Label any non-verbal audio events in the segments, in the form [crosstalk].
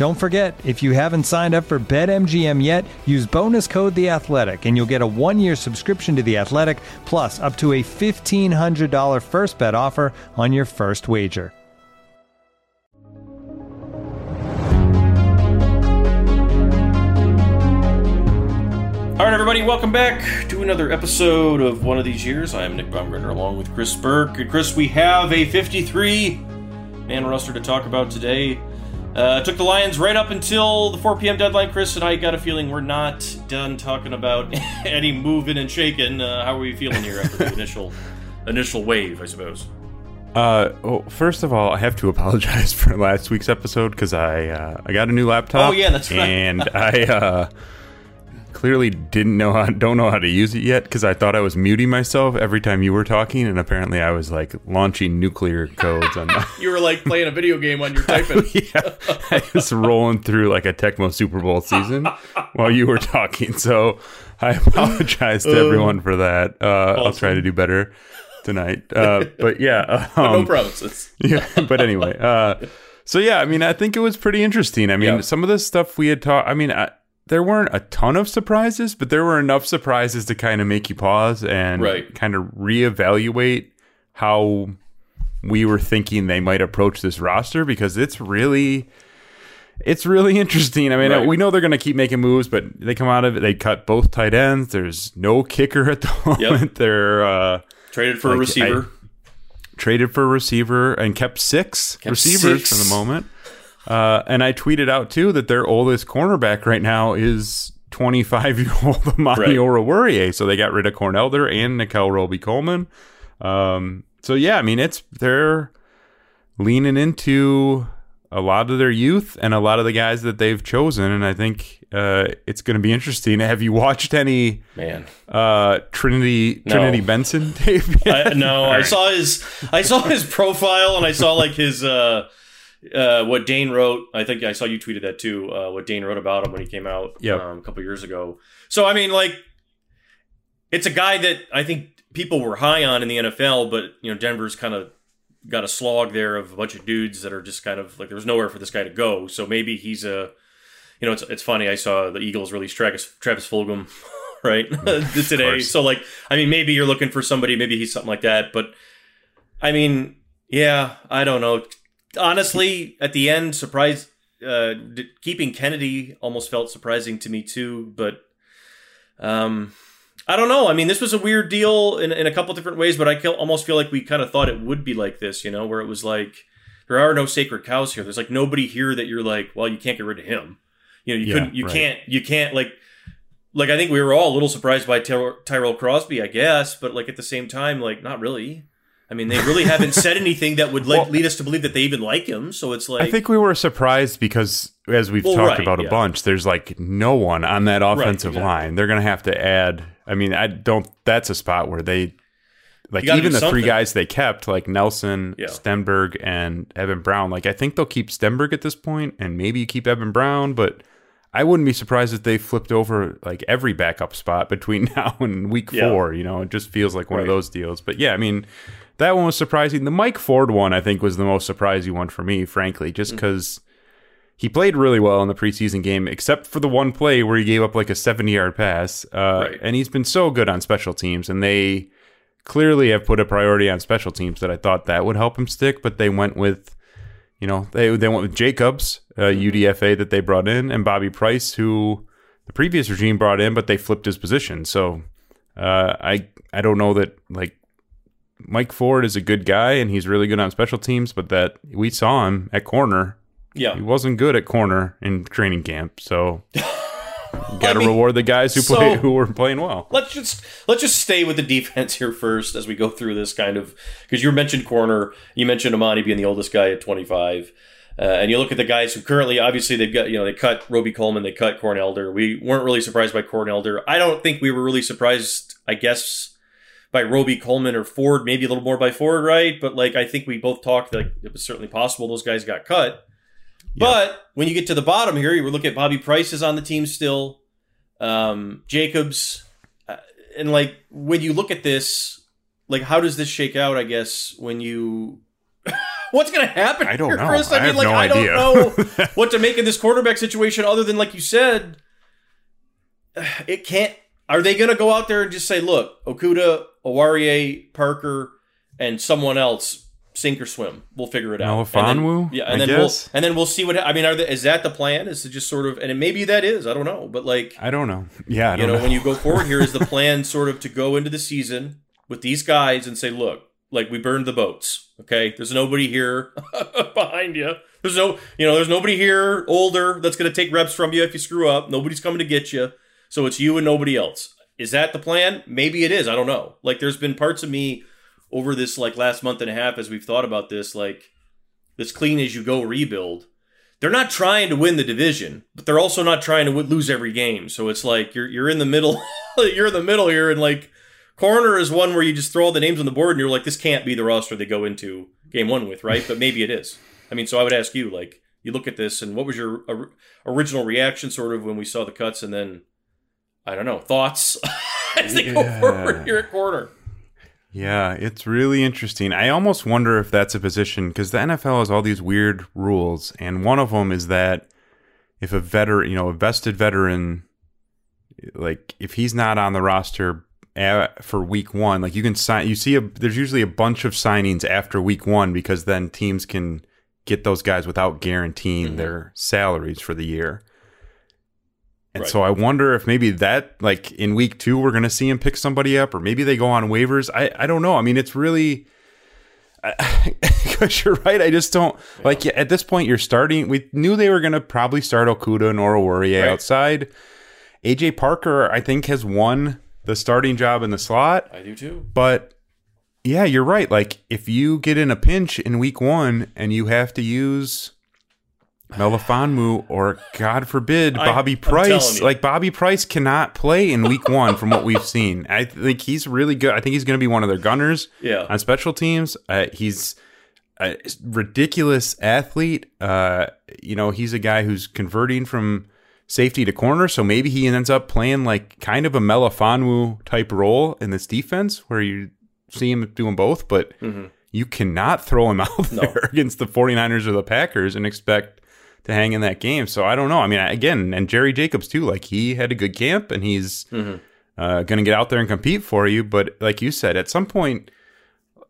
Don't forget, if you haven't signed up for BetMGM yet, use bonus code The Athletic, and you'll get a one-year subscription to The Athletic, plus up to a fifteen hundred dollar first bet offer on your first wager. All right, everybody, welcome back to another episode of One of These Years. I am Nick Baumgardner along with Chris Burke. And Chris, we have a 53 man roster to talk about today. Uh, took the Lions right up until the 4 p.m. deadline, Chris, and I got a feeling we're not done talking about [laughs] any moving and shaking. Uh, how are we feeling here after the [laughs] initial initial wave, I suppose? Uh, well, first of all, I have to [laughs] apologize for last week's episode because I uh, I got a new laptop. Oh, yeah, that's right. and I uh, clearly didn't know how don't know how to use it yet because I thought I was muting myself every time you were talking, and apparently I was like launching nuclear codes on my. [laughs] You were like playing a video game on your typing. [laughs] yeah, I was rolling through like a Tecmo Super Bowl season [laughs] while you were talking. So I apologize to everyone for that. Uh, I'll try to do better tonight. Uh, but yeah, um, no promises. yeah, but anyway, uh, so yeah, I mean, I think it was pretty interesting. I mean, Yeah. some of the stuff we had talked. I mean, I, there weren't a ton of surprises, but there were enough surprises to kind of make you pause and Right. kind of reevaluate how we were thinking they might approach this roster because it's really. It's really [laughs] interesting. I mean, Right. we know they're going to keep making moves, but they come out of it. They cut both tight ends. There's no kicker at the [laughs] moment. They're uh, Traded for a Like, receiver. traded for a receiver and kept six Kept receivers six. for the moment. Uh, and I tweeted out too that their oldest cornerback right now is 25 year old [laughs] Amani Right. Oruwariye. So they got rid of Corn Elder and Nickell Robey-Coleman. Um, so yeah, I mean it's they're leaning into a lot of their youth and a lot of the guys that they've chosen, and I think uh, it's going to be interesting. [laughs] Have you watched any Man. uh, Trinity No. Trinity Benson [laughs] tape? yet? I, no, I saw his I saw his profile and I saw like his uh uh what Dane wrote. I think I saw you tweeted that too. Uh, what Dane wrote about him when he came out Yep. um, a couple years ago. So I mean, like, it's a guy that I think people were high on in the NFL, but you know, Denver's kind of got a slog there of a bunch of dudes that are just kind of like there's nowhere for this guy to go. So maybe he's a you know, it's it's funny. I saw the Eagles release Travis Travis Fulgham, [laughs] right, [laughs] today. So like, I mean, maybe you're looking for somebody. Maybe he's something like that. But I mean, yeah, I don't know. Honestly, at the end, surprise. Uh, d- keeping Kennedy almost felt surprising to me too. But um, I don't know. I mean, this was a weird deal in, in a couple different ways. But I feel, almost feel like we kind of thought it would be like this. You know, where it was like there are no sacred cows here. There's like nobody here that you're like, well, you can't get rid of him. You know, you Yeah, couldn't, you right. can't, you can't like, like I think we were all a little surprised by Ty- Tyrell Crosby, I guess, but like at the same time, like not really. I mean, they really haven't said anything that would like Well- lead us to believe that they even like him. So it's like, I think we were surprised because, as we've Well, talked right, about a bunch, there's like no one on that offensive exactly. line. They're going to have to add. I mean, I don't. That's a spot where they, like, even the three guys they kept, like Nelson, Yeah. Stenberg, and Evan Brown. Like, I think they'll keep Stenberg at this point, and maybe you keep Evan Brown, but. I wouldn't be surprised if they flipped over like every backup spot between [laughs] now and week Yeah. four. You know, it just feels like one of those deals. But yeah, I mean, that one was surprising. The Mike Ford one, I think, was the most surprising one for me, frankly, Mm. just because he played really well in the preseason game, except for the one play where he gave up like a 70 yard pass. Uh, Right. And he's been so good on special teams, and they clearly have put a priority on special teams that I thought that would help him stick, but they went with. You know, they they went with Jacobs, uh, UDFA that they brought in, and Bobby Price, who the previous regime brought in, but they flipped his position. So uh, I I don't know that like Mike Ford is a good guy and he's really good on special teams, but that we saw him at corner. Yeah. He wasn't good at corner in training camp, so [laughs] got to mean, reward the guys who so- play who were playing well. let's just let's just stay with the defense here first as we go through this kind of because you mentioned corner, you mentioned Amani being the oldest guy at 25. Uh, and you look at the guys who currently, obviously, they've got, you know, they cut Robey-Coleman, they cut Corn Elder. We weren't really surprised by Corn Elder. I don't think we were really surprised, I guess, by Robey-Coleman or Ford, maybe a little more by Ford, right? But like, I think we both talked that it was certainly possible those guys got cut. But when you get to the bottom here, you look at Bobby Price is on the team still, um, Jacobs, uh, and like when you look at this, like how does this shake out? I guess when you, [laughs] what's going to happen? I don't here, know. Chris? I I mean, have like no I idea. don't know [laughs] what to make of this quarterback situation, other than like you said, [sighs] it can't. Are they going to go out there and just say, "Look, Okudah, Oruwariye, Parker, and someone else, sink or swim. We'll figure it out." And then- Melifonwu, yeah, and I then guess. we'll and then we'll see what I mean. Are the, is that the plan? Is to just sort of and maybe that is I don't know, but like I don't know. [laughs] Yeah, I you don't know, know. when you go forward here, is the [laughs] plan sort of to go into the season with these guys and say, look, like we burned the boats. Okay, there's nobody here [laughs] behind you. There's no, you know, there's nobody here older that's going to take reps from you if you screw up. Nobody's coming to get you. So it's you and nobody else. Is that the plan? Maybe it is. I don't know. Like there's been parts of me over this like last month and a half as we've thought about this, like this clean as you go rebuild. They're not trying to win the division, but they're also not trying to w- lose every game. So it's like you're you're in the middle. [laughs] you're in the middle here, and like corner is one where you just throw all the names on the board, and you're like, this can't be the roster they go into game one with, right? But maybe it is. I mean, so I would ask you, like, you look at this, and what was your or- original reaction, sort of, when we saw the cuts, and then I don't know thoughts [laughs] as they go Yeah. forward here at corner. Yeah, it's really interesting. I almost wonder if that's a position because the NFL has all these weird rules, and one of them is that if a veteran, you know, a vested veteran, like if he's not on the roster for week one, like you can sign. You see, a, there's usually a bunch of signings after week one because then teams can get those guys without guaranteeing Mhm. their salaries for the year. And Right. so I wonder if maybe that, like in week two, we're going to see him pick somebody up, or maybe they go on waivers. I, I don't know. I mean, it's really, because [laughs] you're right. I just don't like at this point. You're starting. We knew they were going to probably start Okudah and Oruwariye Right. outside. AJ Parker, I think, has won the starting job in the slot. I do too. But yeah, you're right. Like if you get in a pinch in week one and you have to use Melifonwu or God forbid Bobby Price, like Bobby Price cannot play in week one from what we've seen. I think he's really good. I think he's going to be one of their gunners Yeah. on special teams. Uh, he's a ridiculous athlete. Uh, you know, he's a guy who's converting from safety to corner, so maybe he ends up playing like kind of a Melifonwu type role in this defense where you see him doing both, but you cannot throw him [laughs] out Mm-hmm. No. there against the 49ers or the Packers and expect to hang in that game. So I don't know. I mean, again, and Jerry Jacobs too, like he had a good camp and he's Mm-hmm. uh, going to get out there and compete for you. But like you said, at some point,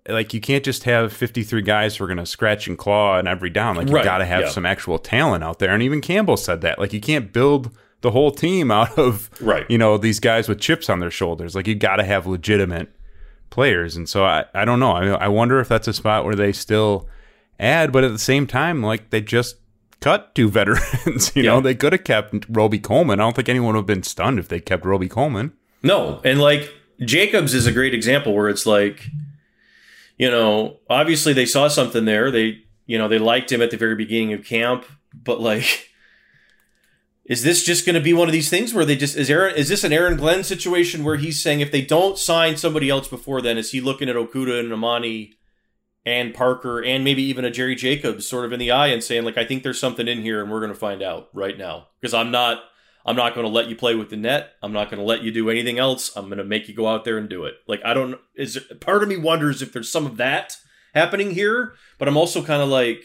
like you can't just have 53 guys who are going to scratch and claw in every down. Like you Right, got to have yeah. some actual talent out there. And even Campbell said that. Like you can't build the whole team [laughs] out of Right. you know these guys with chips on their shoulders. Like you got to have legitimate players. And so I, I don't know. I, mean, I wonder if that's a spot where they still add, but at the same time, like they just cut two veterans. [laughs] you know, they could have kept Robey-Coleman. I don't think anyone would have been stunned if they kept Robey-Coleman. No, and like Jacobs is a great example where it's like, you know, obviously they saw something there. They, you know, they liked him at the very beginning of camp, but like, is this just going to be one of these things where they just is Aaron? Is this an Aaron Glenn situation where he's saying if they don't sign somebody else before then, is he looking at Okudah and Amani and Parker and maybe even a Jerry Jacobs sort of in the eye and saying like, I think there's something in here and we're going to find out right now because I'm not. I'm not going to let you play with the net. I'm not going to let you do anything else. I'm going to make you go out there and do it. Like I don't is part of me wonders if there's some of that happening here, but I'm also kind of like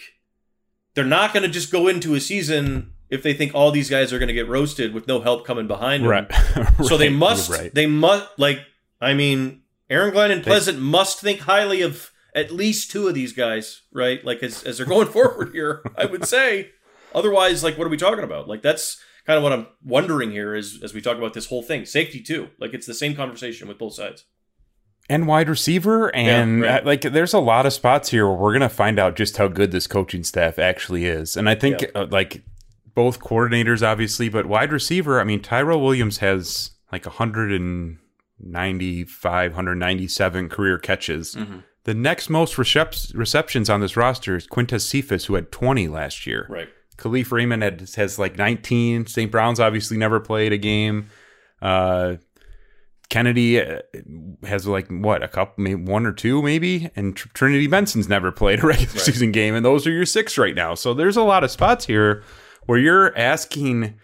they're not going to just go into a season if they think all these guys are going to get roasted with no help coming behind them. Right. [laughs] So they must Right. they must like I mean Aaron Glenn and Pleasant must think highly of at least two of these guys, right? Like as as they're going [laughs] forward here, I would say. Otherwise, like, what are we talking about? Like, that's kind of what I'm wondering here is as we talk about this whole thing. Safety too. Like, it's the same conversation with both sides. and wide receiver and Yeah, right. uh, like there's a lot of spots here where we're going to find out just how good this coaching staff actually is and i think Yeah. uh, like both coordinators obviously but wide receiver i mean tyrell williams has like 195 197 career catches Mm-hmm. The next most recep- receptions on this roster is quintez cephus who had 20 last year Right. Kalif Raymond had, has like 19. St. Brown's obviously never played a game. Uh, Kennedy uh, has like what a couple, maybe one or two, maybe, and Tr- Trinity Benson's never played a [laughs] regular season game, and those are your six right now. So there's a lot of spots here where you're asking.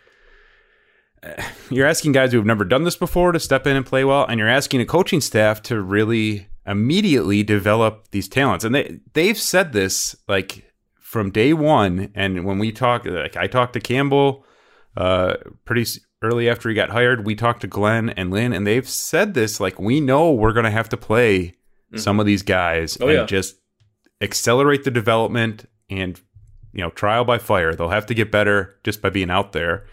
uh, You're asking guys who have never done this before to step in and play well, and you're asking a coaching staff to really immediately develop these talents. And they they've said this like from day one. And when we talk, like I talked to Campbell uh, pretty s- early after he got hired. We talked to Glenn and Lynn, and they've said this like we know we're going to have to play some of these guys Oh, and yeah. just accelerate the development and you know trial by fire. They'll have to get better just by being out there.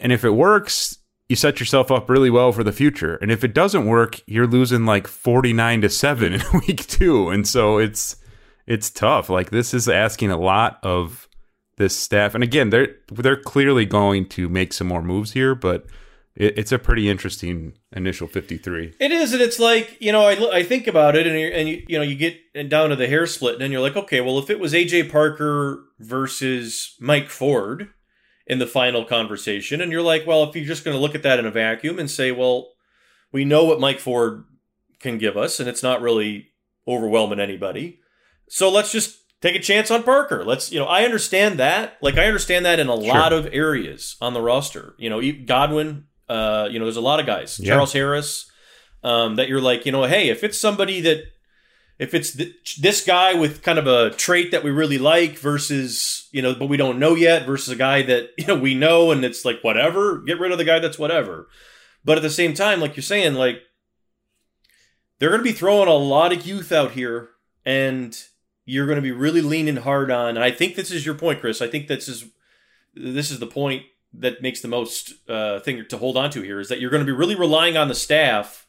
And if it works, you set yourself up really well for the future. And if it doesn't work, you're losing like 49 to 7 [laughs] in week 2. And so it's it's tough. Like this is asking a lot of this staff. And again, they're they're clearly going to make some more moves here, but it, it's a pretty interesting initial 53. It is, and it's like you know, I, I think about it, and and you, you know, you get down to the hair split, and then you're like, okay, well, if it was AJ Parker versus Mike Ford in the final conversation, and you're like, well, if you're just going to look at that in a vacuum and say, well, we know what Mike Ford can give us, and it's not really overwhelming anybody, so let's just take a chance on Parker. Let's, you know, I understand that. Like, I understand that in a lot of areas on the roster. You know, Godwin. Uh, you know, there's a lot of guys. Yeah. Charles Harris um, that you're like, you know, hey, if it's somebody that, if it's th- this guy with kind of a trait that we really like versus, you know, but we don't know yet versus a guy that, [laughs] you know, we know and it's like, whatever, get rid of the guy that's whatever. But at the same time, like you're saying, like, they're going to be throwing a lot of youth out here and you're going to be really leaning hard on, and I think this is your point, Chris. I think this is, this is the point that makes the most uh, thing to hold on to here is that you're going to be really relying on the staff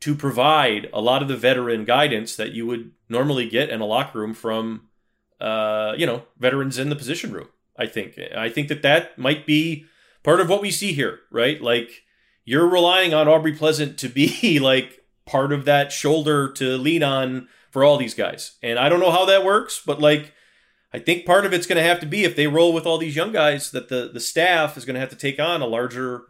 to provide a lot of the veteran guidance that you would normally get in a locker room from, uh, you know, veterans in the position room. I think. I think that that might be part of what we see here, right? Like you're relying on Aubrey Pleasant to be [laughs] like part of that shoulder to lean on for all these guys, and I don't know how that works, but like. I think part of it's going to have to be if they roll with all these young guys that the the staff is going to have to take on a larger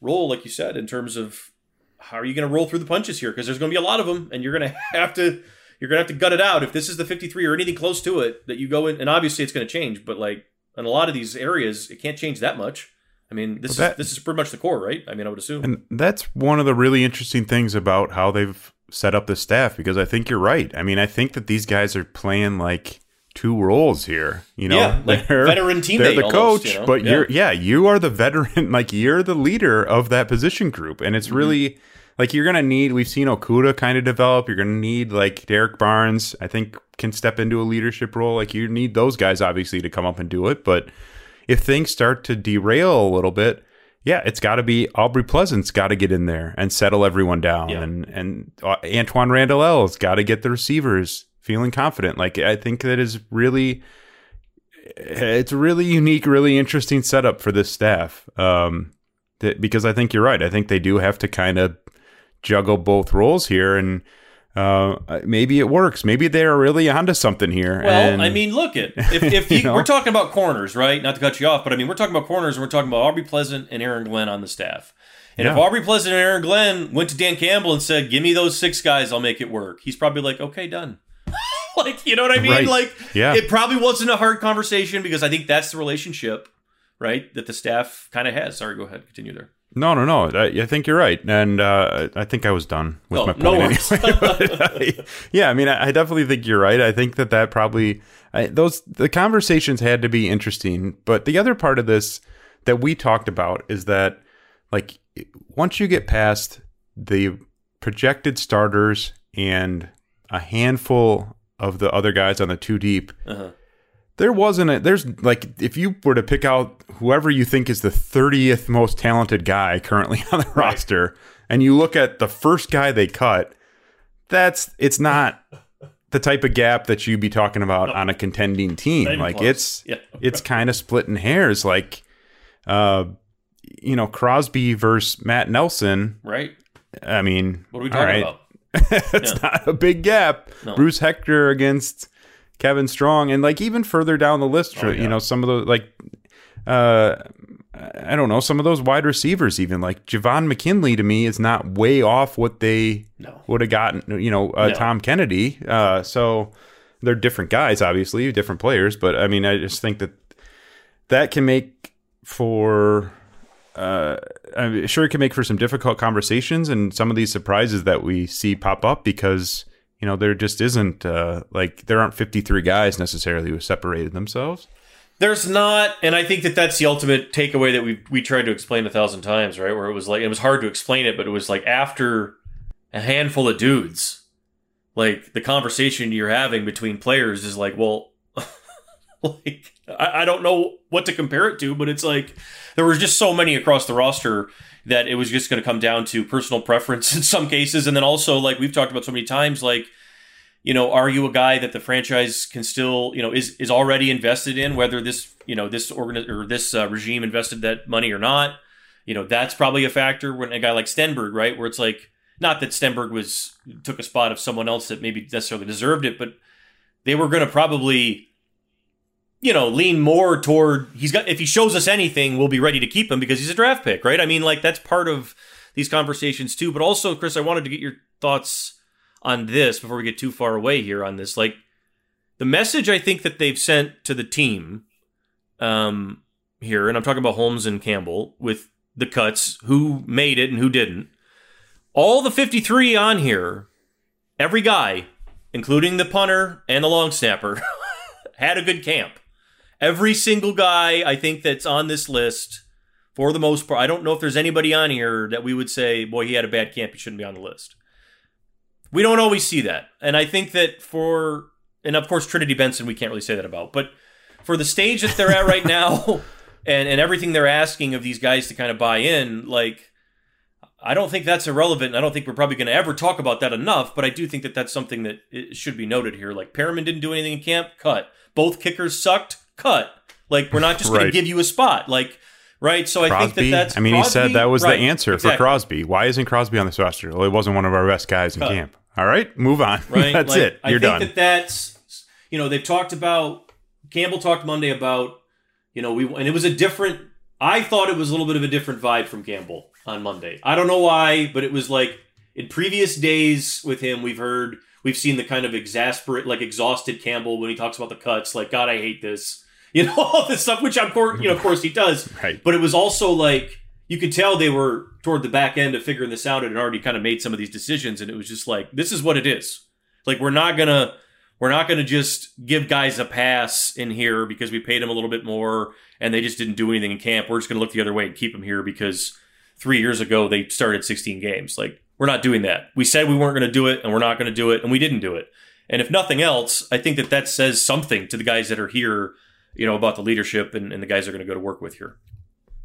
role, like you said, in terms of how are you going to roll through the punches here? Because there's going to be a lot of them, and you're going [laughs] to have to you're going to have to gut it out. If this is the 53 or anything close to it, that you go in, and obviously it's going to change, but like in a lot of these areas, it can't change that much. I mean, this that- is this is pretty much the core, right? I mean, I would assume. And that's one of the really interesting things about how they've set up the staff because I think you're right. I mean, I think that these guys are playing like two roles here. You know, Yeah, like They're- veteran teammate They're the almost, coach, you know? but Yeah. you're yeah, you are the veteran. [laughs] Like you're the leader of that position group, and Mm-hmm. it's really like you're gonna need. We've seen Okudah kind of develop. You're gonna need like Derek Barnes. I think can step into a leadership role. Like you need those guys obviously to come up and do it, but if things start to derail a little bit, yeah, it's got to be Aubrey Pleasant's got to get in there and settle everyone down, Yeah. and and uh, Antwaan Randle El's got to get the receivers feeling confident. Like I think that is really, it's a really unique, really interesting setup for this staff. Um, that, because I think you're right. I think they do have to kind of juggle both roles here, and uh, maybe it works. Maybe they're really onto something here. Well, and- I mean, look at [laughs] if, if know? we're talking about corners, right? Not to cut you off, but I mean, we're talking about corners, and we're talking about Aubrey Pleasant and Aaron Glenn on the staff. And if Yeah. Aubrey Pleasant and Aaron Glenn went to Dan Campbell and said, "Give me those six guys, I'll make it work," he's probably like, "Okay, done." [laughs] like, you know what I mean? Right. Like, Yeah. it probably wasn't a hard conversation because I think that's the relationship, right, that the staff kind of has. Sorry, go ahead, continue there. No, no, no. I, I think you're right, and uh, I think I was done with Oh, my point worries. anyway. [laughs] I- yeah, I mean, I, I definitely think you're right. I think that that probably I, those the conversations had to be interesting. But the other part of this that we talked about is that like once you get past the projected starters and a handful of the other guys on the two deep, Uh-huh. there wasn't a there's like if you were to pick out whoever you think is the 30th most talented guy currently [laughs] on the roster and you look at the first guy they cut that's it's not the type of gap that you'd be talking about on a contending team like close. it's Yeah. [laughs] it's kind of splitting hairs like uh you know Crosby versus Matt Nelson Right? I mean What are we talking right, about? [laughs] it's not a big gap. No. Bruce Hector against Kevin Strong, and like even further down the list, Oh, you yeah. know, some of those like, uh, I don't know, some of those wide receivers, even like Javon McKinley, to me is not way off what they No. would have gotten. You know, uh, No. Tom Kennedy. Uh, so they're different guys, obviously, different players, but I mean, I just think that that can make for uh, I'm sure it can make for some difficult conversations and some of these surprises that we see pop up because you know there just isn't uh, like there aren't 53 guys necessarily who separated themselves. There's not, and I think that that's the ultimate takeaway that we we tried to explain a thousand times, right? Where it was like it was hard to explain it, but it was like after a handful of dudes, like the conversation you're having between players is like, well, [laughs] like I, I don't know what to compare it to, but it's like there was just so many across the roster that it was just going to come down to personal preference [laughs] in some cases, and then also like we've talked about so many times, like you know, are you a guy that the franchise can still, you know, is is already invested in, whether this, you know, this organ or this uh, regime invested that money or not? You know, that's probably a factor when a guy like Stenberg, right, where it's like not that Stenberg was took a spot of someone else that maybe necessarily deserved it, but they were going to probably, you know, lean more toward he's got if he shows us anything, we'll be ready to keep him because he's a draft pick, right? I mean, like that's part of these conversations too. But also, Chris, I wanted to get your thoughts on this before we get too far away here on this. Like the message I think that they've sent to the team um, here, and I'm talking about Holmes and Campbell with the cuts, who made it and who didn't. All the 53 on here, every guy, including the punter and the long snapper, [laughs] had a good camp. Every single guy I think that's on this list, for the most part, I don't know if there's anybody on here that we would say, boy, he had a bad camp, he shouldn't be on the list we don't always see that. And I think that for, and of course, Trinity Benson, we can't really say that about, but for the stage that they're at right [laughs] now and, and everything they're asking of these guys to kind of buy in, like, I don't think that's irrelevant. I don't think we're probably going to ever talk about that enough, but I do think that that's something that should be noted here. Like, Perriman didn't do anything in camp, cut. Both kickers sucked, cut. Like, we're not just going to give you a spot. Like, right? So I think that that's. I mean, he said that was right, the answer exactly. for Crosby. Why isn't Crosby on this roster? Well, he wasn't one of our best guys in Cut. camp. All right, move on. [laughs] right? That's Like, it. You're done. I think done. that that's you know they've talked about Campbell talked Monday about you know we and it was a different. I thought it was a little bit of a different vibe from Campbell on Monday. I don't know why, but it was like in previous days with him, we've heard we've seen the kind of exasperate, like exhausted Campbell when he talks about the cuts. Like God, I hate this. You know [laughs] all this stuff, which of course you know of course he does. [laughs] right. But it was also like you could tell they were toward the back end of figuring this out and had already kind of made some of these decisions, and it was just like this is what it is. Like we're not gonna we're not gonna just give guys a pass in here because we paid them a little bit more and they just didn't do anything in camp. We're just gonna look the other way and keep them here because three years ago they started 16 games. Like we're not doing that. We said we weren't gonna do it, and we're not gonna do it, and we didn't do it. And if nothing else, I think that that says something to the guys that are here, you know, about the leadership and, and the guys they're going to go to work with here.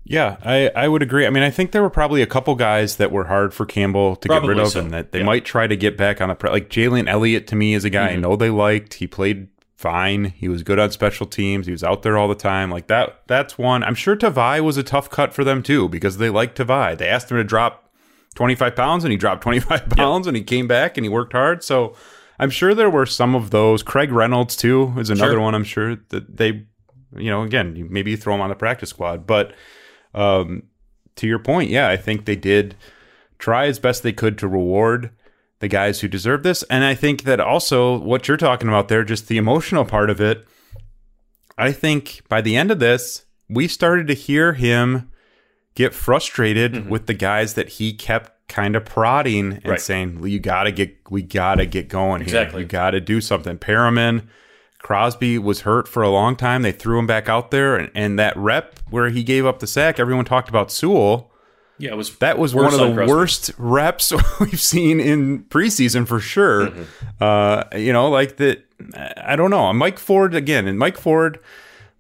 Yeah, I, I would agree. I mean, I think there were probably a couple guys that were hard for Campbell to get Probably rid of, so, and that they yeah. might try to get back on the pre- like Jalen Elliott to me is a guy I Mhm. know they liked. He played fine. He was good on special teams. He was out there all the time. Like that. That's one. I'm sure Tavai was a tough cut for them too because they liked Tavai. They asked him to drop 25 pounds, and he dropped 25 pounds, and he came back and he worked hard. So I'm sure there were some of those. Craig Reynolds too is another Sure. one. I'm sure that they, you know, again, maybe you throw him on the practice squad, but. Um, to your point, yeah, I think they did try as best they could to reward the guys who deserve this. And I think that also what you're talking about there, just the emotional part of it, I think by the end of this, we started to hear him get frustrated with the guys that he kept kind of prodding and Mm-hmm. Right. saying, "You got to get, we got to get going here. You got to do something." Perriman, Crosby was hurt for a long time. They threw him back out there, and, and that rep where he gave up the sack, everyone talked about Sewell. Yeah, it was That was one of the Crosby. worst reps [laughs] we've seen in preseason for sure. Mm-hmm. Uh, you know, like that. I don't know. Mike Ford again, and Mike Ford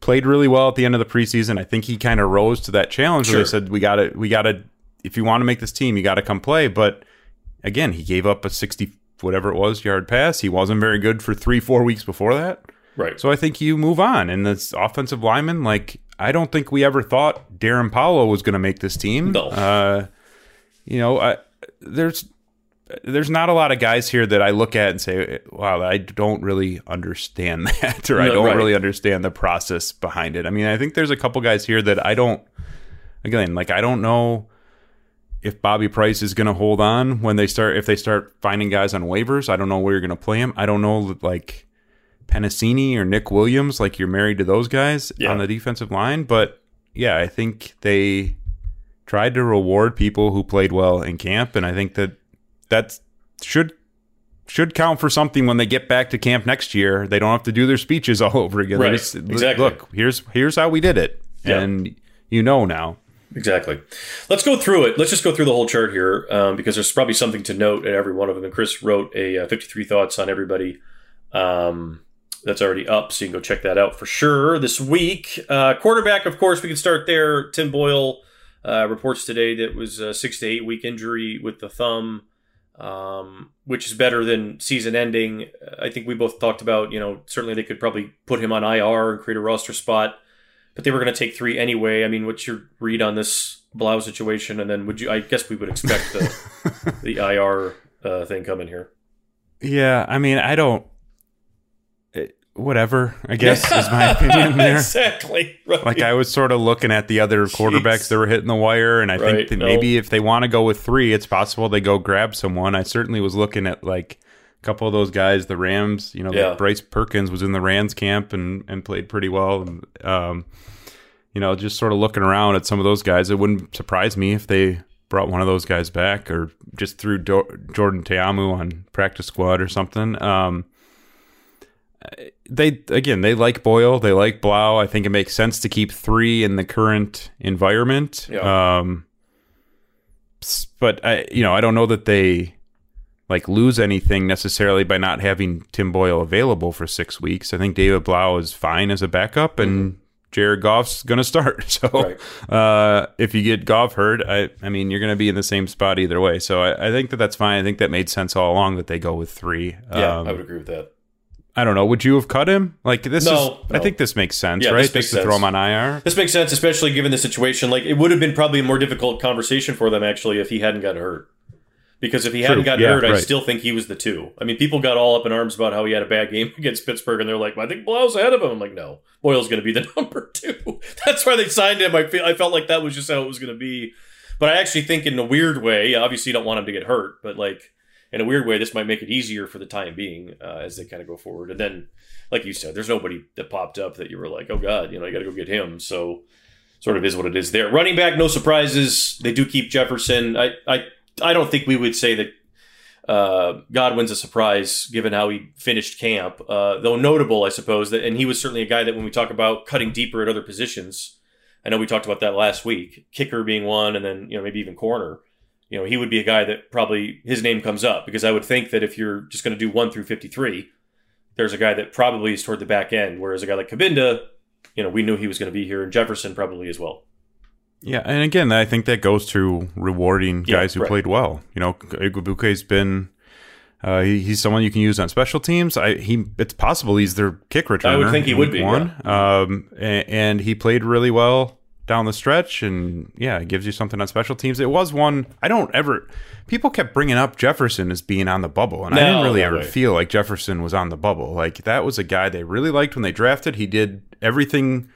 played really well at the end of the preseason. I think he kind of rose to that challenge Sure. where they said we got to we got to if you want to make this team, you got to come play. But again, he gave up a sixty whatever it was yard pass. He wasn't very good for three four weeks before that. Right. So I think you move on. And this offensive lineman, like I don't think we ever thought Darrin Paulo was going to make this team. No. Uh, you know, I, there's there's not a lot of guys here that I look at and say, "Wow, I don't really understand [laughs] that," or "I don't right. really understand the process behind it." I mean, I think there's a couple guys here that I don't. Again, like I don't know if Bobby Price is going to hold on when they start if they start finding guys on waivers. I don't know where you're going to play him. I don't know like Penisini or Nick Williams. Like you're married to those guys Yeah. on the defensive line, but yeah, I think they tried to reward people who played well in camp, and I think that that should should count for something when they get back to camp next year. They don't have to do their speeches [laughs] all over again. Right. just, Exactly. Look, here's here's how we did it, Yeah. and you know now. Exactly. Let's go through it. Let's just go through the whole chart here um, because there's probably something to note at every one of them. And Chris wrote a uh, 53 thoughts on everybody. Um, that's already up, so you can go check that out for sure this week. Uh, quarterback, of course, we can start there. Tim Boyle uh, reports today that it was a six to eight week injury with the thumb, um, which is better than season ending. I think we both talked about, you know, certainly they could probably put him on IR and create a roster spot but they were going to take three anyway. I mean, what's your read on this Blough situation? And then would you? I guess we would expect the [laughs] the IR uh, thing coming here. Yeah, I mean, I don't. Whatever, I guess is my [laughs] opinion there. exactly. Right. Like I was sort of looking at the other quarterbacks that were hitting the wire, and I Right, think that no. maybe if they want to go with three, it's possible they go grab someone. I certainly was looking at like a couple of those guys, the Rams. You know, Yeah. Bryce Perkins was in the Rams camp and and played pretty well. Um, you know, just sort of looking around at some of those guys, it wouldn't surprise me if they brought one of those guys back or just threw Do- Jordan Ta'amu on practice squad or something. Um, they again they like Boyle, they like Blough. I think it makes sense to keep three in the current environment. Yeah. Um, but I you know I don't know that they like lose anything necessarily by not having Tim Boyle available for six weeks. I think David Blough is fine as a backup and. Jared Goff's going to start. [laughs] So Right. uh, if you get Goff hurt, I, I mean, you're going to be in the same spot either way. So I, I think that that's fine. I think that made sense all along that they go with three. yeah, Um, I would agree with that. I don't know. Would you have cut him? Like this No, is. I think this makes sense, Yeah, right? this makes Just to throw him on IR. This makes sense, especially given the situation. Like it would have been probably a more difficult conversation for them actually if he hadn't gotten hurt. Because if he hadn't gotten Yeah, hurt, I still think he was the two. I mean, people got all up in arms about how he had a bad game [laughs] against Pittsburgh, and they're like, "I think Blough's ahead of him." I'm like, "No, Boyle's going to be the [laughs] number two. [laughs] That's why they signed him. I feel I felt like that was just how it was going to be. But I actually think, in a weird way, obviously, you don't want him to get hurt, but like in a weird way, this might make it easier for the time being uh, as they kind of go forward. And then, like you said, there's nobody that popped up that you were like, "Oh God, you know, you got to go get him." So sort of is what it is there. Running back, no surprises. They do keep Jefferson. I I I don't think we would say that uh, Godwin's a surprise given how he finished camp. Uh, though notable, I suppose that, and he was certainly a guy that when we talk about cutting deeper at other positions, I know we talked about that last week. Kicker being one, and then you know maybe even corner. You know, he would be a guy that probably his name comes up because I would think that if you're just going to do one through fifty three, there's a guy that probably is toward the back end, whereas a guy like Cabinda, you know, we knew he was going to be here, and Jefferson probably as well. Yeah, and again, I think that goes to rewarding Yeah, guys who right. played well. You know, Igwebuike's been. Uh, he, he's someone you can use on special teams. I he it's possible he's their kick returner. I would think he would be, one. Um, and, and he played really well down the stretch, and yeah, it gives you something on special teams. It was one I don't ever. People kept bringing up Jefferson as being on the bubble, and I didn't really no ever way. feel like Jefferson was on the bubble. Like that was a guy they really liked when they drafted. He did everything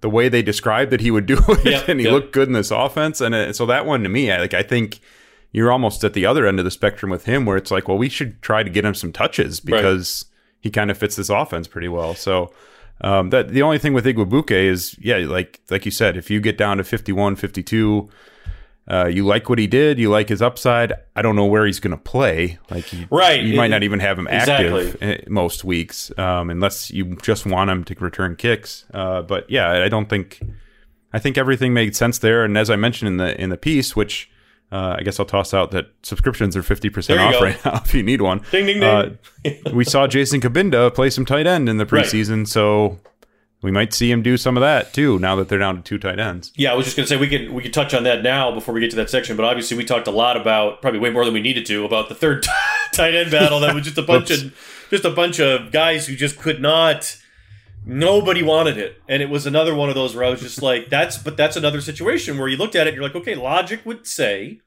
the way they described that he would do [laughs] it, Yep, and he yep. looked good in this offense. And uh, so that one to me, I, like I think you're almost at the other end of the spectrum with him, where it's like, well, we should try to get him some touches Right. because he kind of fits this offense pretty well. So um, that the only thing with Igwebuike is, yeah, like like you said, if you get down to 51, 52. Uh, you like what he did. You like his upside. I don't know where he's going to play. Like, you, Right. you might not even have him active Exactly. eh, most weeks, um, unless you just want him to return kicks. Uh, but yeah, I don't think. I think everything made sense there, and as I mentioned in the in the piece, which Uh, I guess I'll toss out that subscriptions are 50% off go. right [laughs] now if you need one. Ding ding ding. Uh, [laughs] we saw Jason Cabinda play some tight end in the Right. preseason, so we might see him do some of that too now that they're down to two tight ends. Yeah, I was just going to say we can we could touch on that now before we get to that section. But obviously, we talked a lot about probably way more than we needed to about the third [laughs] tight end battle. That was just a bunch of just a bunch of guys who just could not. Nobody wanted it, and it was another one of those where I was just like, "That's." But that's another situation where you looked at it, and you're like, "Okay, logic would say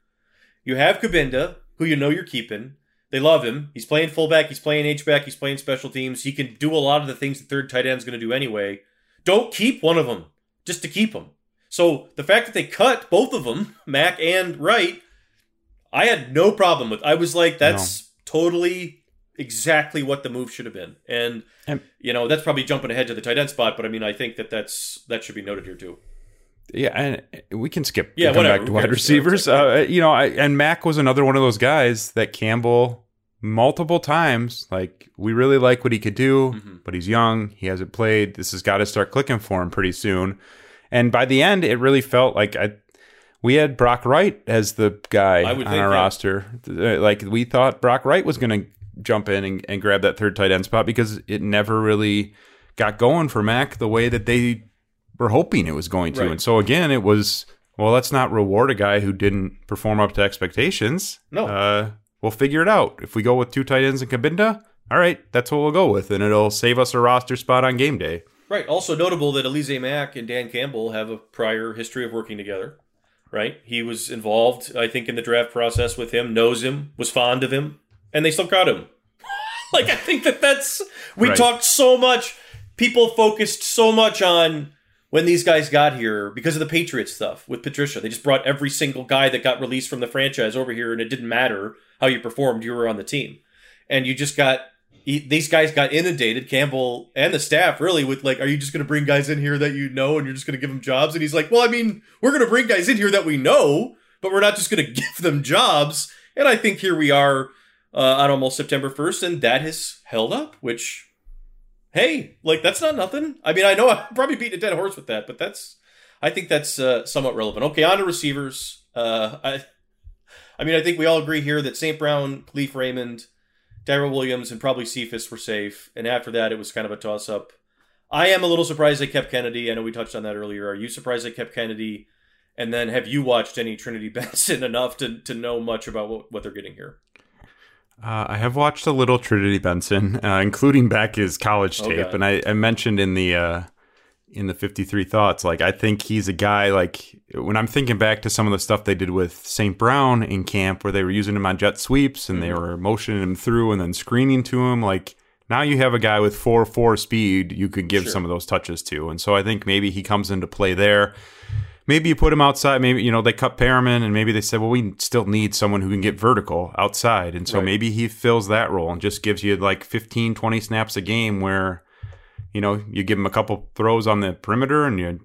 you have Cabinda, who you know you're keeping. They love him. He's playing fullback. He's playing H back. He's playing special teams. He can do a lot of the things the third tight end's going to do anyway. Don't keep one of them just to keep them. So the fact that they cut both of them, Mack and Wright, I had no problem with. I was like, that's totally exactly what the move should have been. And, And- you know, that's probably jumping ahead to the tight end spot, but I mean, I think that that's that should be noted here too. Yeah, and we can skip. Yeah, come back to wide receivers. Uh, you know, I, and Mack was another one of those guys that Campbell multiple times like we really like what he could do, Mm-hmm. but he's young. He hasn't played. This has got to start clicking for him pretty soon. And by the end, it really felt like I. We had Brock Wright as the guy on our yeah. roster. Uh, Like we thought Brock Wright was going to jump in and, and grab that third tight end spot because it never really got going for Mack the way that they were hoping it was going to. Right. And so again, it was well, let's not reward a guy who didn't perform up to expectations. No. uh, we'll figure it out. If we go with two tight ends and Cabinda, all right, that's what we'll go with, and it'll save us a roster spot on game day. Right. Also notable that Alize Mack and Dan Campbell have a prior history of working together. Right. He was involved, I think, in the draft process with him, knows him, was fond of him, and they still cut him. [laughs] like I think that that's we Right. talked so much. People focused so much on when these guys got here because of the Patriots stuff with Patricia. They just brought every single guy that got released from the franchise over here, and it didn't matter how you performed; you were on the team, and you just got he, these guys got inundated, Campbell and the staff, really, with like, are you just going to bring guys in here that you know and you're just going to give them jobs? And he's like, well, I mean, we're going to bring guys in here that we know, but we're not just going [laughs] to give them jobs. And I think here we are uh, on almost September 1st, and that has held up, which, hey, like, that's not nothing. I mean, I know [laughs] I'm probably beating a dead horse with that, but that's, I think that's uh, somewhat relevant. Okay, on to receivers. Uh, I, I mean, I think we all agree here that St. Brown, Kalif Raymond, Tyrell Williams and probably Cephus were safe. And after that, it was kind of a toss up. I am a little surprised they kept Kennedy. I know we touched on that earlier. Are you surprised they kept Kennedy? And then have you watched any Trinity [laughs] Benson enough to, to know much about what, what they're getting here? Uh, I have watched a little Trinity Benson, uh, including back his college tape, and I, I mentioned in the uh, in the fifty three thoughts, like I think he's a guy. Like when I'm thinking back to some of the stuff they did with St. Brown in camp, where they were using him on jet sweeps and Mm-hmm. they were motioning him through and then screening to him, like. Now you have a guy with four four speed you could give Sure. some of those touches to, and so I think maybe he comes into play there. Maybe you put him outside. Maybe you know they cut Perriman, and maybe they said, well, we still need someone who can get vertical outside, and so Right. maybe he fills that role and just gives you like 15, 20 snaps a game where you know you give him a couple throws on the perimeter and you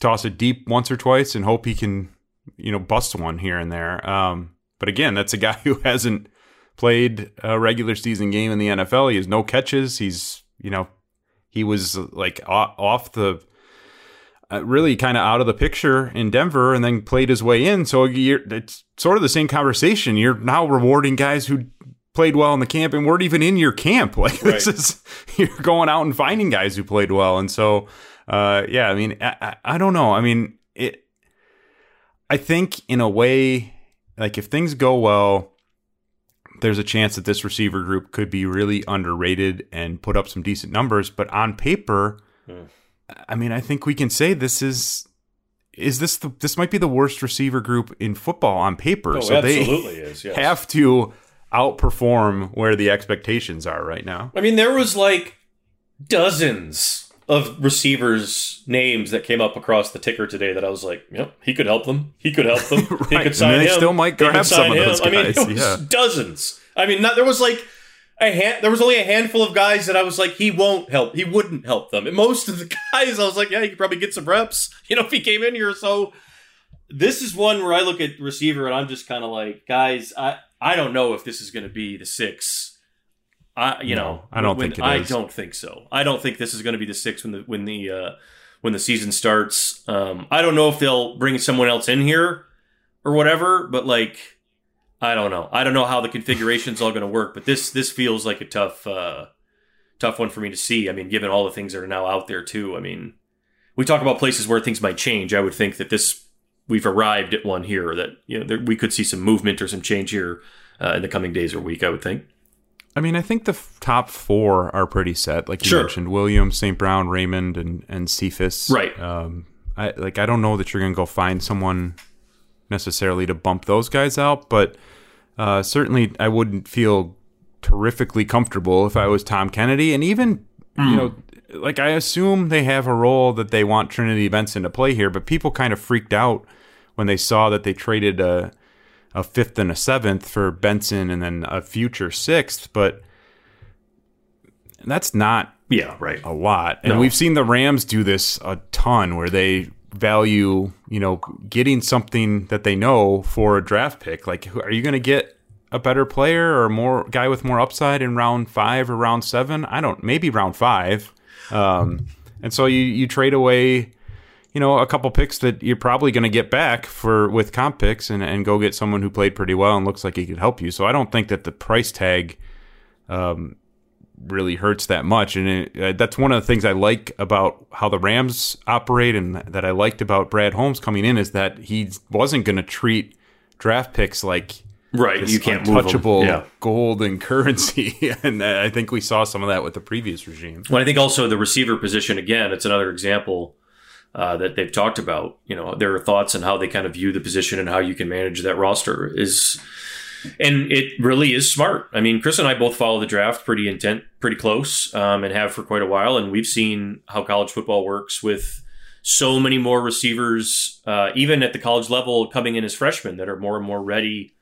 toss it deep once or twice and hope he can you know bust one here and there. Um, but again, that's a [laughs] guy who hasn't played a regular season game in the NFL. He has no catches. He's you know he was like off the really kind of out of the picture in Denver and then played his way in. So you're, it's sort of the same conversation. You're now rewarding guys who played well in the camp and weren't even in your camp. [laughs] Like this is you're going out and finding guys who played well. And so uh, yeah, I mean, I, I, I don't know. I mean, it. I think in a way, like if things go well, there's a chance that this receiver group could be really underrated and put up some decent numbers. But on paper, Hmm. I mean, I think we can say this is is this the this might be the worst receiver group in football on paper. Oh, so absolutely they is. Yes. have to outperform where the expectations are right now. I mean, there was like dozens of receivers' names that came up across the ticker today that I was like, yep, he could help them. He could help them. [laughs] He Right, could and sign they him. still might grab some of those I mean, yeah. dozens. I mean, not, there was like a hand, there was only a handful of guys that I was like, he won't help. He wouldn't help them. And most of the [laughs] guys, I was like, yeah, he could probably get some reps. [laughs] You know, if he came in here. So this is one where I look at receiver and I'm just kind of like, guys, I I don't know if this is going to be the six. I you No, know I don't when- think it I is. don't think so. I don't think this is going to be the six when the when the uh, when the season starts. Um, I don't know if they'll bring someone else in here, or whatever, but like I don't know. I don't know how the configuration's all going to work, but this this feels like a tough uh tough one for me to see. I mean, given all the things that are now out there too. I mean, we talk about places where things might change. I would think that this we've arrived at one here that you know there, we could see some movement or some change here uh, in the coming days or week. I would think. I mean, I think the f- top four are pretty set. Like you Sure. mentioned, Williams, St. Brown, Raymond, and and Cephus. Right. Um, I like. I don't know that you're going to go find someone necessarily to bump those guys out, but uh, certainly I wouldn't feel terrifically comfortable if I was Tom Kennedy, and even you know, like I assume they have a role that they want Trinity Benson to play here, but people kind of freaked out when they saw that they traded a a fifth and a seventh for Benson and then a future sixth, but that's not Yeah. Right. a lot. And No. we've seen the Rams do this a ton where they value, you know, getting something that they know for a draft pick. Like, are you going to get a better player or more guy with more upside in round five or round seven? I don't, maybe round five. Um, and so you, you trade away, you know, a couple picks that you're probably going to get back for with comp picks and, and go get someone who played pretty well and looks like he could help you. So I don't think that the price tag really hurts that much. And it, uh, that's one of the things I like about how the Rams operate and that I liked about Brad Holmes coming in is that he wasn't going to treat draft picks like Right. You can't touchable Yeah. gold and currency. [laughs] and uh, I think we saw some of that with the previous regime. Well, I think also the receiver position again. It's another example uh, that they've talked about. You know, their thoughts on how they kind of view the position and how you can manage that roster is, and it really is smart. I mean, Chris and I both follow the draft pretty intent, pretty close, um, and have for quite a while, and we've seen how college football works with so many more receivers, uh, even at the college level, coming in as freshmen that are more and more ready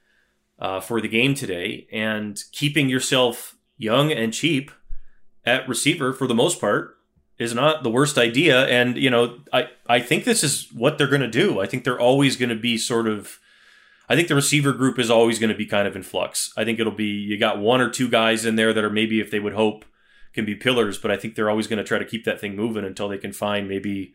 uh, for the game today, and keeping yourself young and cheap at receiver for the most part is not the worst idea. And you know, I I think this is what they're going to do. I think they're always going to be sort of. I think the receiver group is always going to be kind of in flux. I think it'll be you got one or two guys in there that are maybe if they would hope can be pillars, but I think they're always going to try to keep that thing moving until they can find maybe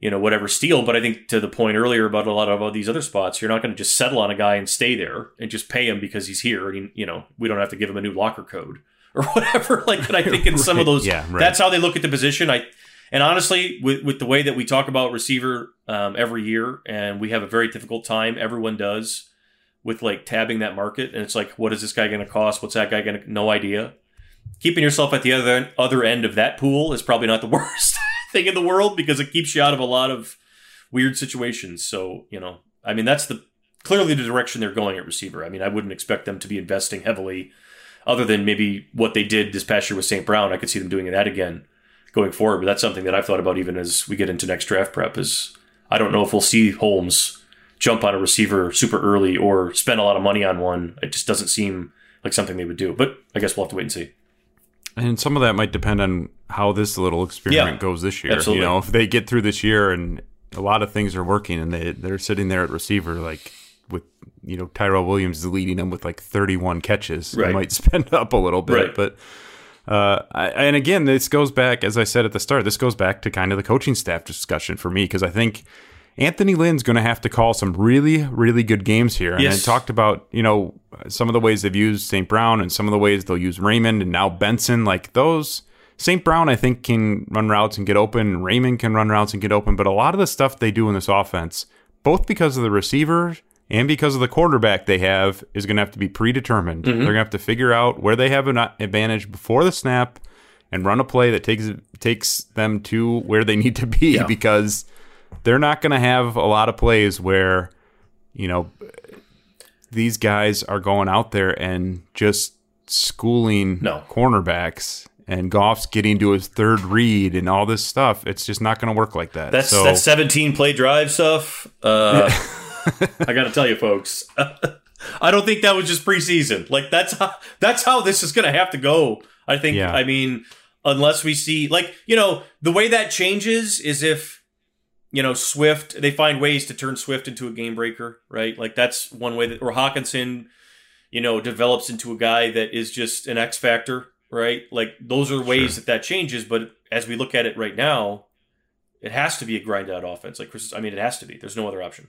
you know whatever steal. But I think to the point earlier about a lot of all these other spots, you're not going to just settle on a guy and stay there and just pay him because he's here. And you know we don't have to give him a new locker code or [laughs] whatever. Like, but I think in [laughs] some of those, Yeah, right. that's how they look at the position. I and honestly, with with the way that we talk about receiver um, every year, and we have a very difficult time. Everyone does with like tabbing that market, and it's like, what is this guy going to cost? What's that guy going to? No idea. Keeping yourself at the other other end of that pool is probably not the [laughs] worst thing in the world because it keeps you out of a lot of weird situations. So you know, I mean, that's the clearly the direction they're going at receiver. I mean, I wouldn't expect them to be investing heavily, other than maybe what they did this past year with St. Brown. I could see them doing that again going forward. But that's something that I've thought about even as we get into next draft prep. Is I don't know if we'll see Holmes jump on a receiver super early or spend a lot of money on one. It just doesn't seem like something they would do. But I guess we'll have to wait and see. And some of that might depend on how this little experiment Yeah, goes this year. absolutely. You know, if they get through this year and a lot of things are working and they they're sitting there at receiver like with you know Tyrell Williams leading them with like 31 catches, they might [laughs] spend up a little bit, Right. but uh, I, and again, this goes back, as I said at the start, this goes back to kind of the coaching staff discussion for me because I think Anthony Lynn's going to have to call some really, really good games here. And Yes. I talked about, you know, some of the ways they've used St. Brown and some of the ways they'll use Raymond and now Benson. Like those, St. Brown, I think, can run routes and get open. Raymond can run routes and get open. But a lot of the stuff they do in this offense, both because of the receiver and because of the quarterback they have, is going to have to be predetermined. They're going to have to figure out where they have an advantage before the snap and run a play that takes takes them to where they [laughs] need to be Yeah. because they're not going to have a lot of plays where you know these guys are going out there and just schooling No. cornerbacks and Goff's getting to his third read and all this stuff. It's just not going to work like that. That's so, that's 17 play drive stuff. Uh, [laughs] I got to tell you, folks, [laughs] I don't think that was just preseason. Like that's how that's how this is going to have to go. I think. Yeah. I mean, unless we see like you know the way that changes is if you know Swift they find ways to turn Swift into a game breaker, right? Like that's one way that or Hockenson, you know, develops into a guy that is just an X factor, right? Like those are ways that that changes. But as we look at it right now, it has to be a grind out offense. Like Chris, I mean, it has to be. There's no other option.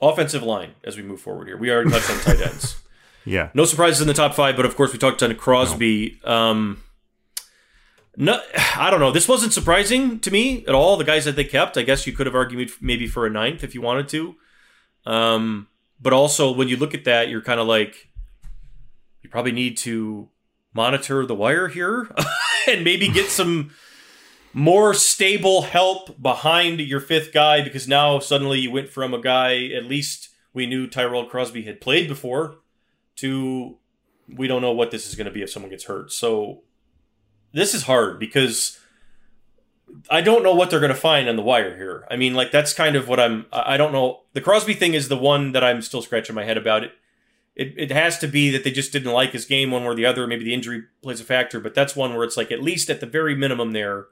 Offensive line as we move forward here. We already touched on tight ends. [laughs] Yeah. No surprises in the top five, but of course we talked on Crosby. Um, no, [sighs] I don't know. This wasn't surprising to me at all. The guys that they kept, I guess you could have argued maybe for a ninth if you wanted to. Um, but also when you look at that, you're kind of like, you probably need to monitor the wire here [laughs] and maybe get some more stable help behind your fifth guy because now suddenly you went from a guy at least we knew Tyrell Crosby had played before to we don't know what this is going to be if someone gets hurt. So this is hard because I don't know what they're going to find on the wire here. I mean, like that's kind of what I'm. I don't know. The Crosby thing is the one that I'm still scratching my head about. It. It, it has to be that they just didn't like his game one way or the other. Maybe the injury plays a factor, but that's one where it's like at least at the very minimum there,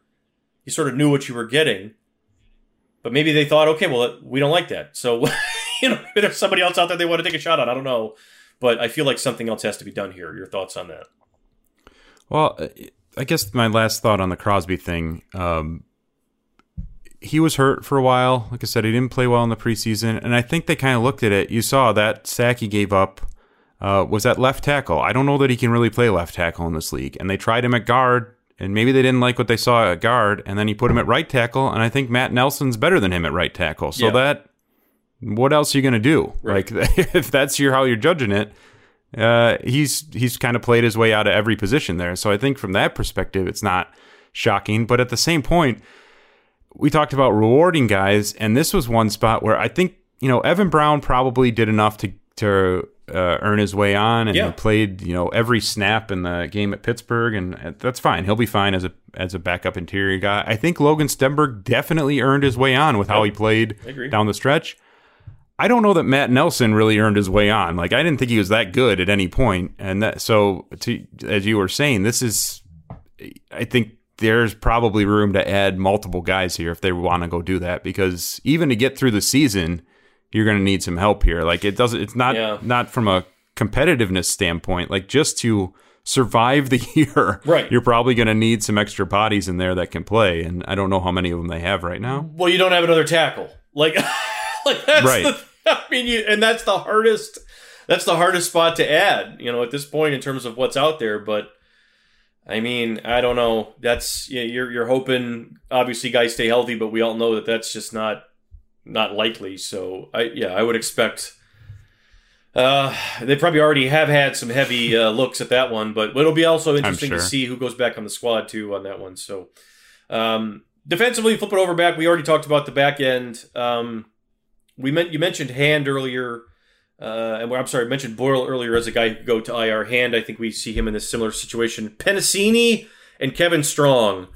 you sort of knew what you were getting. But maybe they thought, okay, well, we don't like that. So, [laughs] you know, there's somebody else out there they want to take a shot on. I don't know. But I feel like something else has to be done here. Your thoughts on that? Well, I guess my last thought on the Crosby thing. Um, he was hurt for a while. Like I said, he didn't play well in the preseason, and I think they kind of looked at it. You saw that sack he gave up uh, was at left tackle. I don't know that he can really play left tackle in this league, and they tried him at guard, and maybe they didn't like what they saw at guard, and then he put him at right tackle, and I think Matt Nelson's better than him at right tackle. So Yeah. that, what else are you going to do? Right. Like [laughs] if that's your how you're judging it, uh, he's he's kind of played his way out of every position there. So I think from that perspective, it's not shocking. But at the same point, we talked about rewarding guys, and this was one spot where I think you know Evan Brown probably did enough to to uh, earn his way on, and Yeah. he played you know every snap in the game at Pittsburgh, and uh, that's fine. He'll be fine as a as a backup interior guy. I think Logan Stenberg definitely earned his way on with how he played down the stretch. I don't know that Matt Nelson really earned his way on. Like I didn't think he was that good at any point, and that so to as you were saying, this is I think there's probably room to add multiple guys here if they want to go do that because even to get through the season, you're going to need some help here. Like it doesn't it's not Yeah. not from a competitiveness standpoint, like just to survive the [laughs] year. Right. You're probably going to need some extra bodies in there that can play and I don't know how many of them they have right now. Well, you don't have another tackle. Like, [laughs] like that's Right. the. [laughs] I mean, you, and that's the hardest. That's the hardest spot to add. You know, at this point in terms of what's out there. But I mean, I don't know. That's you know, you're you're hoping obviously guys stay healthy, but we all know that that's just not not likely. So I yeah, I would expect. Uh, they probably already have had some heavy uh, looks at that one, but it'll be also interesting to see who goes back on the squad too on that one. So, um, defensively, flip it over back. We already talked about the back end. Um, we meant you mentioned Hand earlier, uh, and I'm sorry, I mentioned Boyle earlier as a guy who could go to IR. Hand, I think we see him in a similar situation. Penisini and Kevin Strong.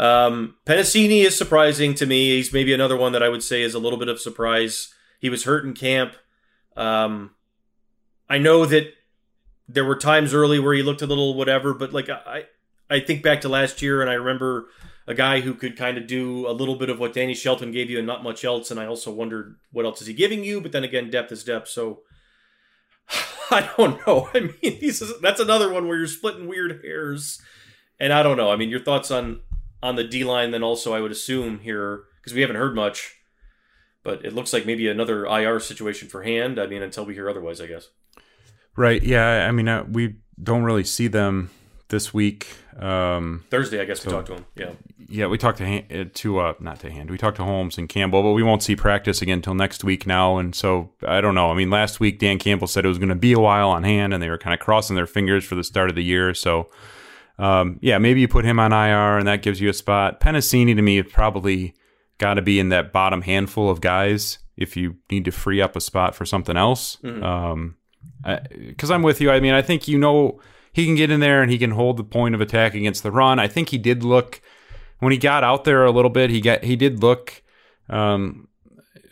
Um, Penisini is surprising to me. He's maybe another one that I would say is a little bit of surprise. He was hurt in camp. Um, I know that there were times early where he looked a little whatever, but like I, I think back to last year, and I remember a guy who could kind of do a little bit of what Danny Shelton gave you and not much else. And I also wondered what else is he giving you, but then again, depth is depth. So [laughs] I don't know. [laughs] I mean, that's another one where you're splitting weird hairs, and I don't know. I mean, your thoughts on on the D line, then also I would assume here because we haven't heard much, but it looks like maybe another IR situation for Hand. I mean, until we hear otherwise, I guess. Right. Yeah. I mean, uh, we don't really see them this week. Um, Thursday, I guess we talked to him. Yeah. yeah, we talked to Han- uh, to uh, not to Hand. We talked to Holmes and Campbell, but we won't see practice again until next week now. And so I don't know. I mean, last week Dan Campbell said it was going to be a while on Hand, and they were kind of crossing their fingers for the start of the year. So um, yeah, maybe you put him on IR, and that gives you a spot. Penisini to me probably got to be in that bottom handful of guys if you need to free up a spot for something else. Um, because I'm with you. I mean, I think you know he can get in there and he can hold the point of attack against the run. I think he did look when he got out there a little bit. He got he did look um,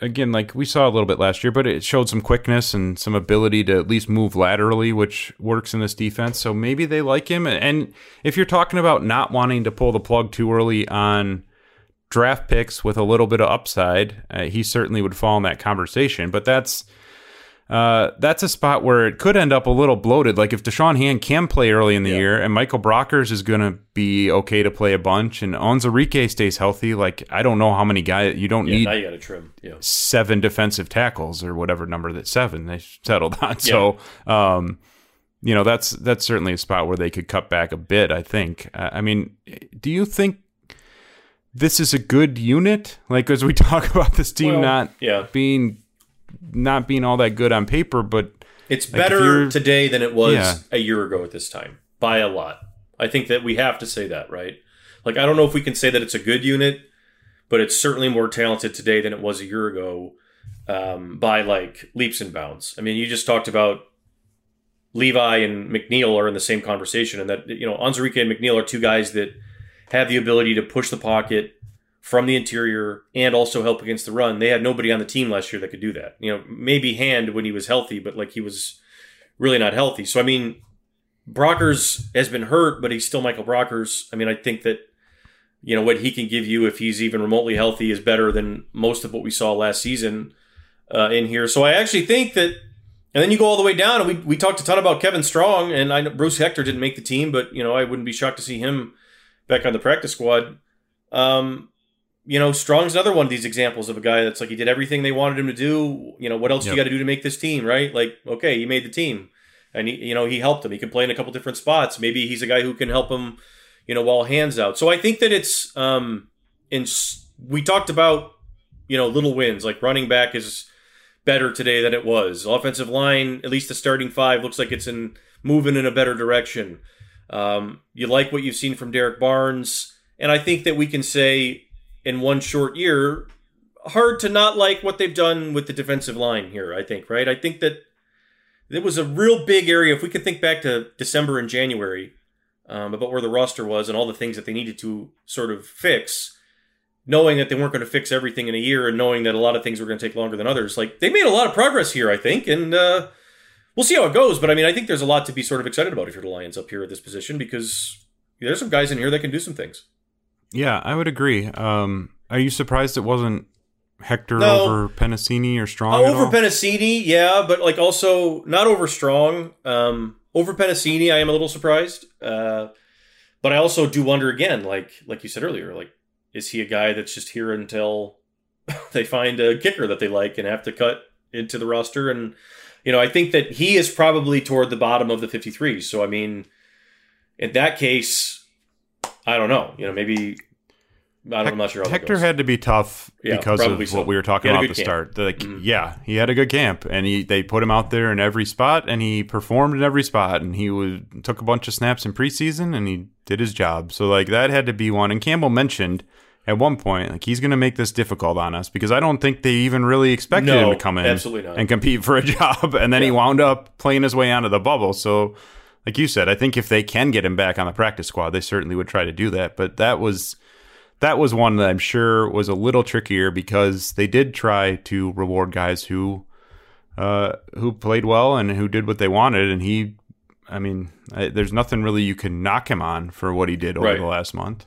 again, like we saw a little bit last year, but it showed some quickness and some ability to at least move laterally, which works in this defense. So maybe they like him. And if you're talking about not wanting to pull the plug too early on draft picks with a little bit of upside, uh, he certainly would fall in that conversation. But that's uh, that's a spot where it could end up a little bloated. Like if Da'Shawn Hand can play early in the yeah. year, and Michael Brockers is going to be okay to play a bunch, and Onwuzurike stays healthy, like I don't know how many guys you don't yeah, need. Now you got to trim yeah. seven defensive tackles or whatever number that seven they settled on. [laughs] So, um, you know that's that's certainly a spot where they could cut back a bit. I think. I mean, do you think? This is a good unit, like as we [laughs] talk about this team well, not yeah. being not being all that good on paper, but it's like better today than it was yeah. a year ago at this time by a lot. I think that we have to say that, right? Like I don't know if we can say that it's a good unit, but it's certainly more talented today than it was a year ago um, by like leaps and bounds. I mean, you just talked about Levi and McNeill are in the same conversation, and that you know Onwuzurike and McNeill are two guys that have the ability to push the pocket from the interior and also help against the run. They had nobody on the team last year that could do that. You know, maybe Hand when he was healthy, but like he was really not healthy. So I mean, Brockers has been hurt, but he's still Michael Brockers. I mean, I think that you know what he can give you if he's even remotely healthy is better than most of what we saw last season uh, in here. So I actually think that. And then you go all the way down, and we, we talked a ton about Kevin Strong, and I know Bruce Hector didn't make the team, but you know I wouldn't be shocked to see him back on the practice squad. Um, you know, Strong's another one of these examples of a guy that's like he did everything they wanted him to do. You know, what else yep. you got to do to make this team, right? Like, okay, he made the team, and he, you know, he helped him. He can play in a couple different spots. Maybe he's a guy who can help him, you know, while hands out. So I think that it's um, in we talked about you know little wins like running back is better today than it was. Offensive line, at least the starting five, looks like it's in moving in a better direction. Um, you like what you've seen from Derrick Barnes, and I think that we can say in one short year, hard to not like what they've done with the defensive line here, I think, right? I think that it was a real big area. If we could think back to December and January um, about where the roster was and all the things that they needed to sort of fix, knowing that they weren't going to fix everything in a year and knowing that a lot of things were going to take longer than others, like they made a lot of progress here, I think. And, uh, We'll see how it goes, but I mean, I think there's a lot to be sort of excited about if you're the Lions up here at this position because there's some guys in here that can do some things. Yeah, I would agree. Um, are you surprised it wasn't Hector no. over Penisini or Strong? Uh, over Penisini, yeah, but like also not over Strong. Um, over Penisini, I am a little surprised. Uh, but I also do wonder again, like like you said earlier, like is he a guy that's just here until [laughs] they find a kicker that they like and have to cut into the roster? And you know, I think that he is probably toward the bottom of the 53. So I mean, in that case I don't know. You know, maybe I am not sure. Hector had to be tough yeah, because of so. what we were talking about at the camp. start. Like, mm-hmm. yeah, he had a good camp, and he they put him out there in every spot, and he performed in every spot, and he was took a bunch of snaps in preseason, and he did his job. So like that had to be one. And Campbell mentioned at one point like he's going to make this difficult on us because I don't think they even really expected no, him to come in and compete for a [laughs] job, and then yeah. he wound up playing his way onto the bubble. So like you said, I think if they can get him back on the practice squad, they certainly would try to do that. But that was that was one that I'm sure was a little trickier because they did try to reward guys who uh, who played well and who did what they wanted, and he. I mean, I, there's nothing really you can knock him on for what he did over right. the last month.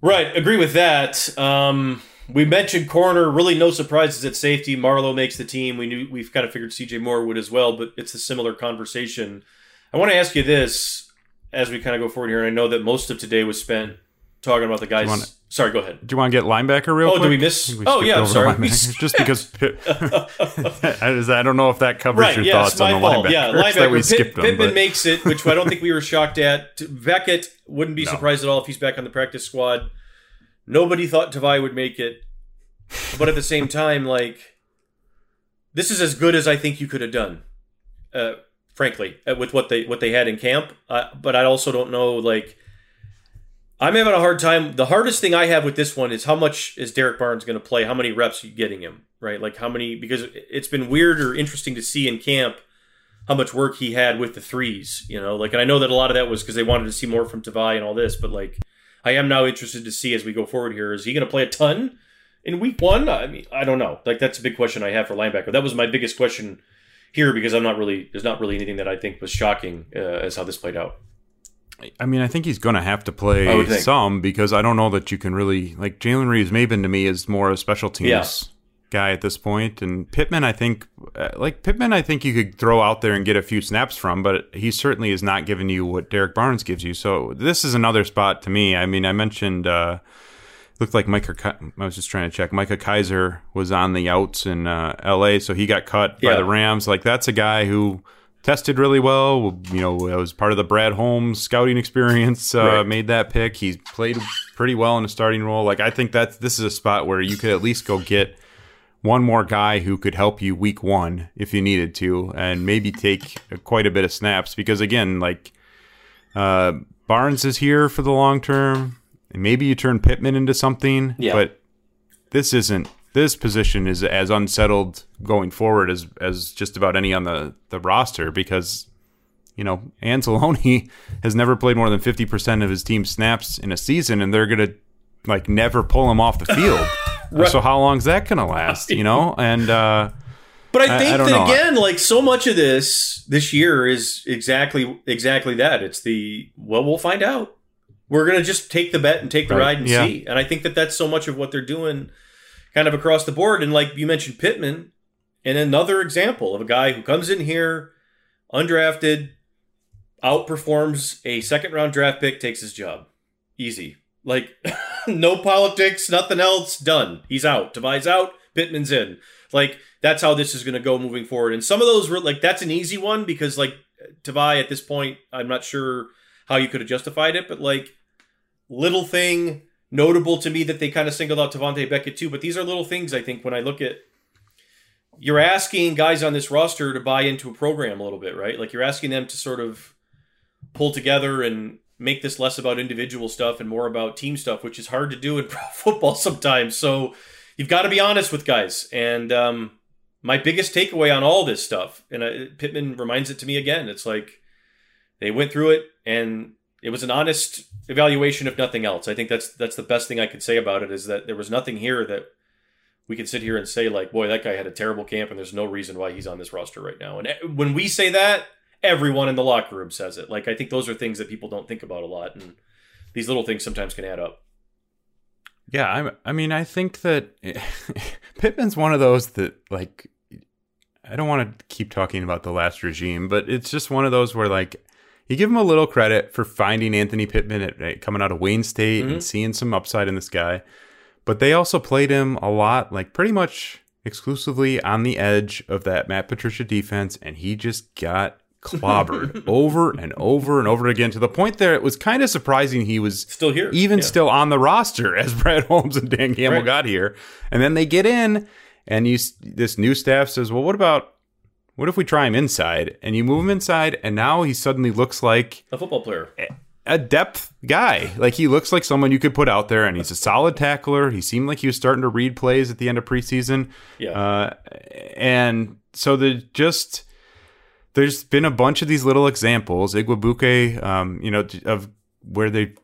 Right, agree with that. Um, we mentioned corner. Really, no surprises at safety. Marlowe makes the team. We knew we've kind of figured CJ Moore would as well, but it's a similar conversation. I want to ask you this as we kind of go forward here. And I know that most of today was spent talking about the guys. Wanna, sorry, go ahead. Do you want to get linebacker real oh, quick? do we miss? We oh, yeah, I'm sorry. [laughs] Just because [laughs] [laughs] I don't know if that covers right, your thoughts on the fault. linebacker. Yeah, linebacker. That we skipped Pitt, Pittman makes it, which I don't think we were shocked at. Beckett wouldn't be no. surprised at all if he's back on the practice squad. Nobody thought Tavai would make it, but at the same time, like this is as good as I think you could have done. Uh, frankly, uh, with what they what they had in camp. Uh, but I also don't know. Like, I'm having a hard time. The hardest thing I have with this one is how much is Derrick Barnes going to play? How many reps are you getting him? Right? Like how many? Because it's been weird or interesting to see in camp how much work he had with the threes. You know, like, and I know that a lot of that was because they wanted to see more from Tavai and all this. But like, I am now interested to see as we go forward here. Is he going to play a ton? in week one, I mean, I don't know. Like that's a big question I have for linebacker. That was my biggest question here because I'm not really there's not really anything that I think was shocking uh, as how this played out. I mean, I think he's going to have to play some because I don't know that you can really like Jalen Reeves-Maybin to me is more a special teams yeah. guy at this point, and Pittman. I think uh, like Pittman, I think you could throw out there and get a few snaps from, but he certainly is not giving you what Derrick Barnes gives you. So this is another spot to me. I mean, I mentioned. Uh, looked like Micah. I was just trying to check. Micah Kiser was on the outs in uh, L.A., so he got cut yeah. by the Rams. Like that's a guy who tested really well. You know, it was part of the Brad Holmes scouting experience. Uh, right. Made that pick. He's played pretty well in a starting role. Like I think that this is a spot where you could at least go get one more guy who could help you week one if you needed to, and maybe take quite a bit of snaps because again, like uh, Barnes is here for the long term. Maybe you turn Pittman into something, yeah. but this isn't. This position is as unsettled going forward as as just about any on the the roster because you know Anzalone [laughs] has never played more than fifty percent of his team snaps in a season, and they're gonna like never pull him off the [laughs] field. right. So how long is that gonna last? You know, [laughs] and. uh but I think I, I that know. again, like so much of this this year is exactly exactly that. It's the well, we'll find out we're going to just take the bet and take the right. ride and yeah. see. And I think that that's so much of what they're doing kind of across the board. And like you mentioned, Pittman, and another example of a guy who comes in here undrafted, outperforms a second round draft pick, takes his job. Easy. Like, [laughs] no politics, nothing else, done. He's out. Tavai's out, Pittman's in. Like, that's how this is going to go moving forward. And some of those, were like, that's an easy one because, like, Tavai at this point, I'm not sure how you could have justified it, but like, little thing notable to me that they kind of singled out Tavante Beckett too. But these are little things I think when I look at you're asking guys on this roster to buy into a program a little bit, right? Like you're asking them to sort of pull together and make this less about individual stuff and more about team stuff, which is hard to do in [laughs] football sometimes. So you've got to be honest with guys. And um, my biggest takeaway on all this stuff, and uh, Pittman reminds it to me again, it's like they went through it and it was an honest evaluation, if nothing else. I think that's that's the best thing I could say about it is that there was nothing here that we could sit here and say like, boy, that guy had a terrible camp, and there's no reason why he's on this roster right now. And eh, when we say that, everyone in the locker room says it. Like I think those are things that people don't think about a lot, and these little things sometimes can add up. Yeah, I I mean I think that [laughs] Pittman's one of those that like I don't want to keep talking about the last regime, but it's just one of those where like you give him a little credit for finding Anthony Pittman at, at coming out of Wayne State mm-hmm. and seeing some upside in this guy. But they also played him a lot, like pretty much exclusively on the edge of that Matt Patricia defense, and he just got clobbered [laughs] over and over and over again to the point there it was kind of surprising he was still here, even yeah. still on the roster [laughs] as Brad Holmes and Dan Campbell right. got here. And then they get in, and you this new staff says, "Well, what about what if we try him inside and you move him inside and now he suddenly looks like a football player? A depth guy. Like he looks like someone you could put out there and he's a solid tackler. He seemed like he was starting to read plays at the end of preseason. Yeah. Uh, and so the just there's been a bunch of these little examples, Igwebuike, um, you know, of where they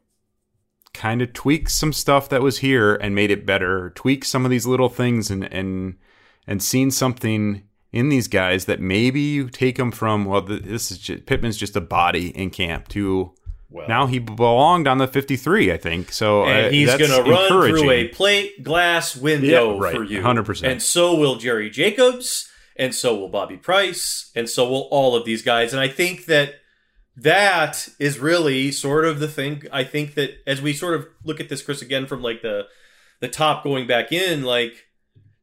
kind of tweaked some stuff that was here and made it better, tweak some of these little things and and and seen something in these guys that maybe you take them from well this is just, Pittman's just a body in camp to well, now he belonged on the 53 I think. So and uh, he's going to run through a plate glass window yeah, right, for you. 100% and so will Jerry Jacobs and so will Bobby Price and so will all of these guys. And I think that that is really sort of the thing I think that as we sort of look at this Chris again from like the the top going back in like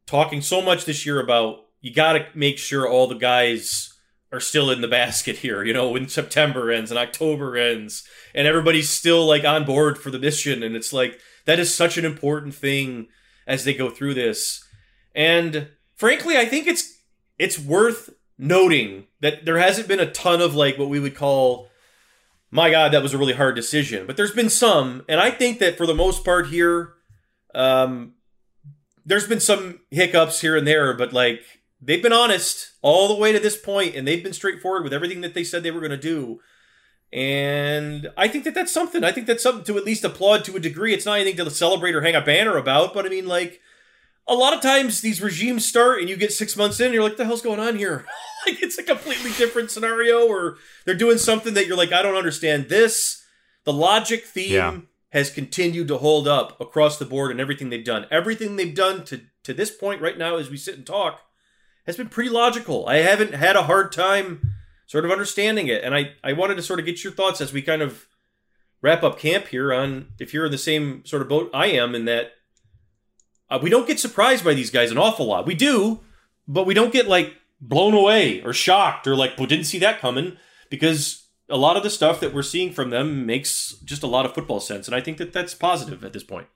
talking so much this year about you got to make sure all the guys are still in the basket here. You know, when September ends and October ends, and everybody's still like on board for the mission, and it's like that is such an important thing as they go through this. And frankly, I think it's it's worth noting that there hasn't been a ton of like what we would call my god that was a really hard decision but there's been some and i think that for the most part here um there's been some hiccups here and there but like they've been honest all the way to this point and they've been straightforward with everything that they said they were going to do and i think that that's something i think that's something to at least applaud to a degree it's not anything to celebrate or hang a banner about but i mean like a lot of times these regimes start and you get six months in and you're like, the hell's going on here? [laughs] like it's a completely different scenario or they're doing something that you're like, I don't understand this. The logic theme Yeah. has continued to hold up across the board and everything they've done. Everything they've done to, to this point right now as we sit and talk has been pretty logical. I haven't had a hard time sort of understanding it. And I, I wanted to sort of get your thoughts as we kind of wrap up camp here on if you're in the same sort of boat I am in that uh, we don't get surprised by these guys an awful lot. We do, but we don't get like blown away or shocked or like, well, didn't see that coming because a lot of the stuff that we're seeing from them makes just a lot of football sense. And I think that that's positive at this point.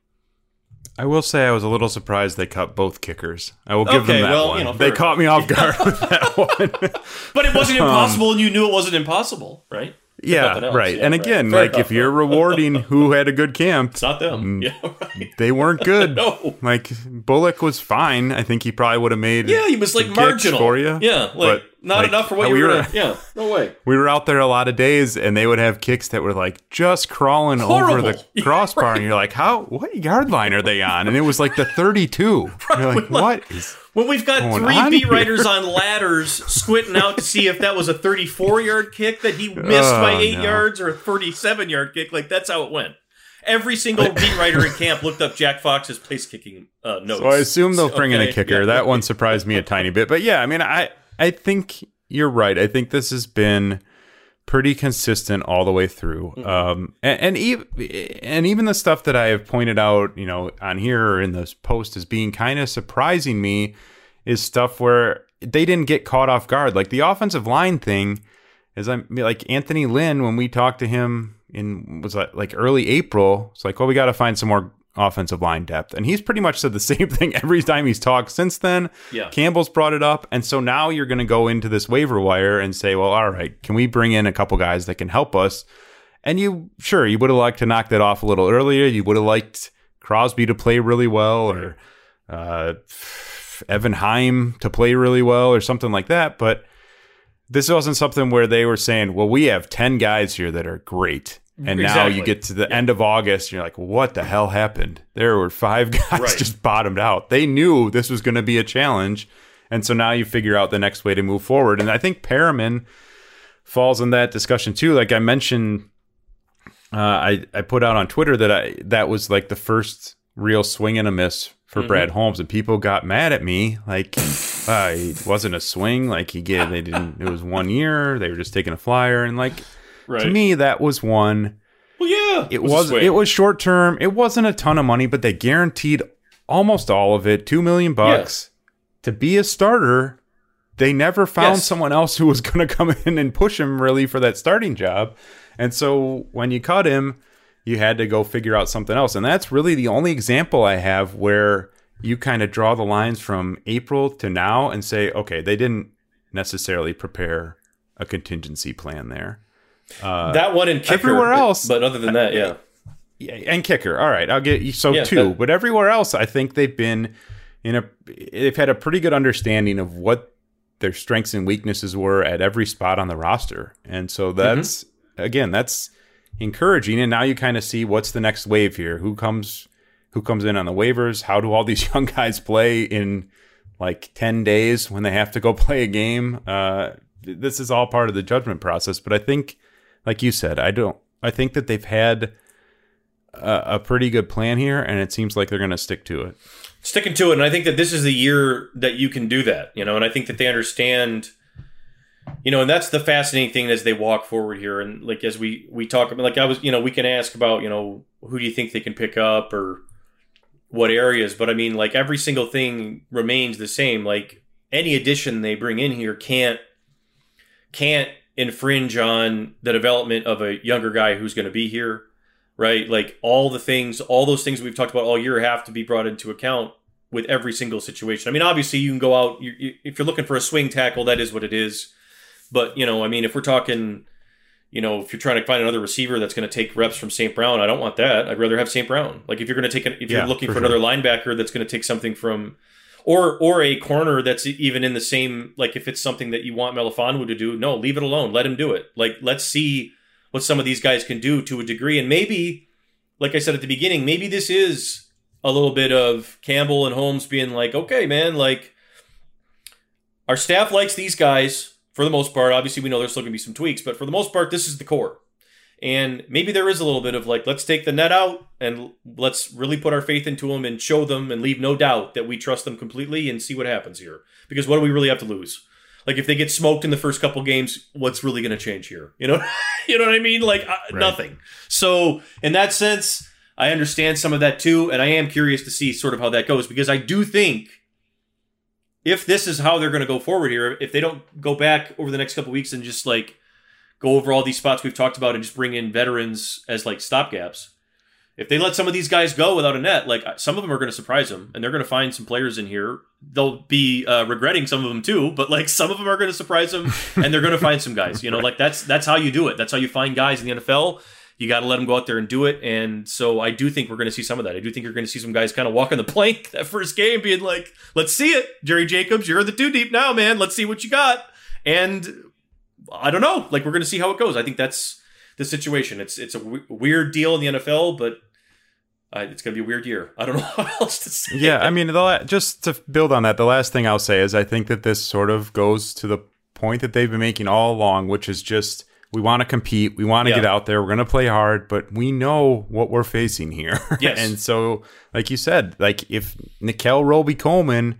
I will say I was a little surprised they cut both kickers. I will give Okay, them that well, one. you know, they caught me off [laughs] guard with that one. But it wasn't [laughs] Um, impossible and you knew it wasn't impossible, right? Yeah, right. yeah, and again, Fair like if you're rewarding [laughs] who had a good camp, It's not them. Mm. Yeah, [laughs] right. they weren't [laughs] good. No. Like Bullock was fine. I think he probably would have made. Yeah, he was like marginal. for you. Yeah, like But, not like, enough for what we you were. were- Yeah, no way. We were out there a lot of days, and they would have kicks that were like just crawling over Horrible. the Yeah, crossbar, and you're like, "How? What yard line are they on?" And it was like the 32. You're like, "What is?" When we've got going three beat writers on ladders squinting out to see if that was a 34 yard kick that he missed by eight no. yards or a 37 yard kick, like that's how it went. Every single beat writer in camp looked up Jack Fox's place kicking uh, notes. So I assume they'll bring in a kicker. yeah. That one surprised me a tiny bit, but yeah, I mean, I I think you're right. I think this has been pretty consistent all the way through. Mm-hmm. Um, and and even and even the stuff that I have pointed out, you know, on here or in this post as being kind of surprising me is stuff where they didn't get caught off guard. Like the offensive line thing is I'm like Anthony Lynn when we talked to him in was that like early April. It's like, well, we got to find some more offensive line depth, and he's pretty much said the [laughs] same thing every time he's talked since then. Yeah. Campbell's brought it up, and so now you're going to go into this waiver wire and say, well, all right, can we bring in a couple guys that can help us? And you sure you would have liked to knock that off a little earlier. You would have liked Crosby to play really well, or uh, Evan Heim to play really well, or something like that. But this wasn't something where they were saying, "Well, we have ten guys here that are great." And now you get to the end of August, and you're like, "What the hell happened?" There were five [laughs] guys Right. just bottomed out. They knew this was going to be a challenge, and so now you figure out the next way to move forward. And I think Perriman falls in that discussion too. Like I mentioned, uh, I I put out on Twitter that I that was like the first real swing and a miss for Mm-hmm. Brad Holmes, and people got mad at me like uh, it wasn't a swing. Like he gave they didn't. It was one year. They were just taking a flyer, and like right. to me that was one. well, yeah, It was it was short term. It wasn't a ton of money, but they guaranteed almost all of it, two million bucks to be a starter. They never found Yes. someone else who was [laughs] going to come in and push him really for that starting job. And so when you cut him, you had to go figure out something else. And that's really the only example I have where you kind of draw the lines from April to now and say, okay, they didn't necessarily prepare a contingency plan there. That one in kicker. everywhere else- but other than that, yeah, Yeah, and kicker. All right, I'll get you. So Yeah, two, that- but everywhere else, I think they've been in a. They've had a pretty good understanding of what their strengths and weaknesses were at every spot on the roster, and so that's again that's encouraging. And now you kind of see what's the next wave here. Who comes? Who comes in on the waivers? How do all these [laughs] young guys play in like ten days when they have to go [laughs] play a game? Uh, this is all part of the judgment process. But I think, like you said, I don't. I think that they've had a, a pretty good plan here, and it seems like they're going to stick to it. sticking to it. And I think that this is the year that you can do that, you know, and I think that they understand, you know, and that's the fascinating thing as they walk forward here. And like, as we, we talk about, like I was, you know, we can ask about, you know, who do you think they can pick up or what areas, but I mean, like every single thing remains the same. Like any addition they bring in here can't, can't infringe on the development of a younger guy who's going to be here right? Like all the things, all those things we've talked about all year have to be brought into account with every single situation. I mean, obviously, you can go out you, you, if you're looking for a swing tackle, that is what it is. But you know, I mean, if we're talking, you know, if you're trying to find another receiver that's going to take reps from St. Brown, I don't want that. I'd rather have St. Brown. Like if you're going to take, an, if Yeah, you're looking for for, another linebacker that's going to take something from. Or, or a corner that's even in the same like if it's something that you want Melifonwu to do, no, leave it alone. Let him do it. Like let's see what some of these guys can do to a degree. And maybe, like I said at the beginning, maybe this is a little bit of Campbell and Holmes being like, okay, man, like our staff likes these guys for the most part. Obviously, we know there's still going to be some tweaks, but for the most part, this is the core. And maybe there is a little bit of like, let's take the net out and let's really put our faith into them and show them and leave no doubt that we trust them completely and see what happens here. Because what do we really have to lose? Like if they get smoked in the first couple games, what's really going to change here? You know, [laughs] you know what I mean? Like uh, Right. nothing. So in that sense, I understand some of that too, and I am curious to see sort of how that goes because I do think if this is how they're going to go forward here, if they don't go back over the next couple weeks and just like go over all these spots we've talked about and just bring in veterans as like stopgaps, if they let some of these guys go without a net, like some of them are going to surprise them, and they're going to find some players in here. They'll be uh, regretting some of them too, but like some of them are going to surprise them, and they're going to find some guys. You know, like that's that's how you do it. That's how you find guys in the NFL. You got to let them go out there and do it. And so I do think we're going to see some of that. I do think you're going to see some guys kind of walk on the plank that first game, being like, "Let's see it, Jerry Jacobs. You're the two deep now, man. Let's see what you got." And I don't know. Like we're going to see how it goes. I think that's the situation. It's it's a w- weird deal in the NFL, but uh, it's going to be a weird year. I don't [laughs] know how else to say. Yeah. I mean, the la- just to build on that, the last thing I'll say is I think that this sort of goes to the point that they've been making all along, which is just we want to compete, we want to Yeah. get out there, we're going to play hard, but we know what we're facing here. Yes. [laughs] and so, like you said, like if Nickell Robey-Coleman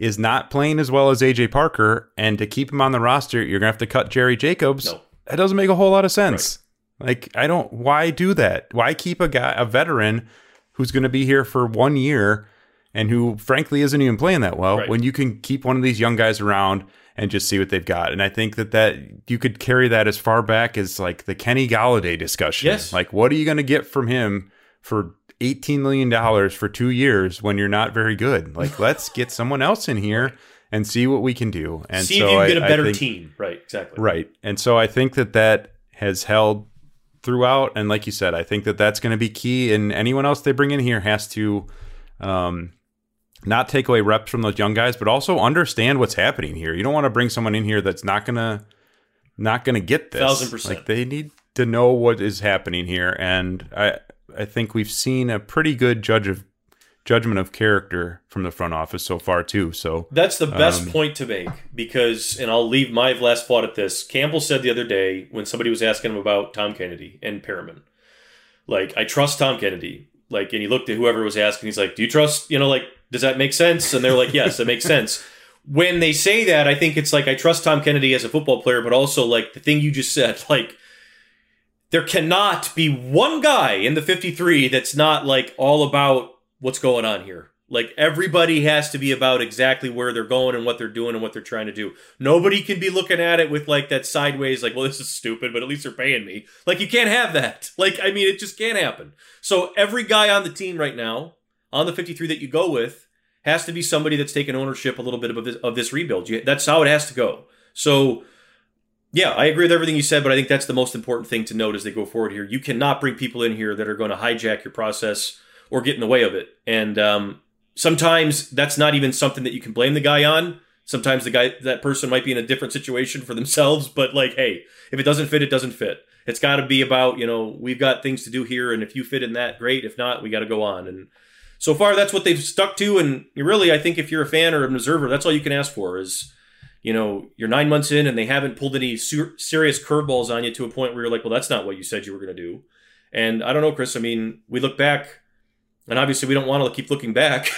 is not playing as well as AJ Parker, and to keep him on the roster, you're going to have to cut Jerry Jacobs. No. That doesn't make a whole lot of sense. Like, I don't. Why do that? Why keep a guy, a veteran, who's going to be here for one year, and who frankly isn't even playing that well, Right. when you can keep one of these young guys around and just see what they've got? And I think that that you could carry that as far back as like the Kenny Golladay discussion. Yes. Like, what are you going to get from him for? $18 million for two years when you're not very good. Like, [laughs] let's get someone else in here and see what we can do. And see so if you can get a better think- team. Right. Exactly. Right. And so I think that that has held throughout. And like you said, I think that that's going to be key. And anyone else they bring in here has to um, not take away reps from those young guys, but also understand what's happening here. You don't want to bring someone in here that's not going to not going to get this. Thousand percent. Like they need to know what is happening here. And I I think we've seen a pretty good judge of judgment of character from the front office so far too. So That's the best Um, point to make because, and I'll leave my last thought at this. Campbell said the other day when somebody was asking him about Tom Kennedy and Perriman, like, I trust Tom Kennedy. Like, and he looked at whoever was asking, he's like, Do you trust, you know, like, does that make sense? And they're like, Yes, that makes sense. When they say that, I think it's like, I trust Tom Kennedy as a football player, but also, like, the thing you just said, [laughs] like, there cannot be one guy in the 53 that's not like all about what's going on here. Like everybody has to be about exactly where they're going and what they're doing and what they're trying to do. Nobody can be looking at it with like that sideways, like, well, this is stupid, but at least they're paying me. Like you can't have that. [laughs] Like, I mean, it just can't happen. So every guy on the team right now, on the 53 that you go with, has to be somebody that's taken ownership a little bit of this, of this rebuild. You, that's how it has to go. So yeah, I agree with everything you said, but I think that's the most important thing to note as they go forward here. You cannot bring people in here that are going to hijack your process or get in the way of it. And um, sometimes that's not even something that you can blame the guy on. Sometimes the guy, that person might be in a different situation for themselves, but like, hey, if it doesn't fit, it doesn't fit. It's got to be about, you know, we've got things to do here, and if you fit in that, great. If not, we got to go on. And so far, that's what they've stuck to. And really, I think if you're a fan or an observer, that's all you can ask for is you know, you're nine months in and they haven't pulled any ser- serious curveballs on you to a point where you're like, well, that's not what you said you were going to do. And I don't know, Chris. I mean, we look back, and obviously we don't want to keep looking back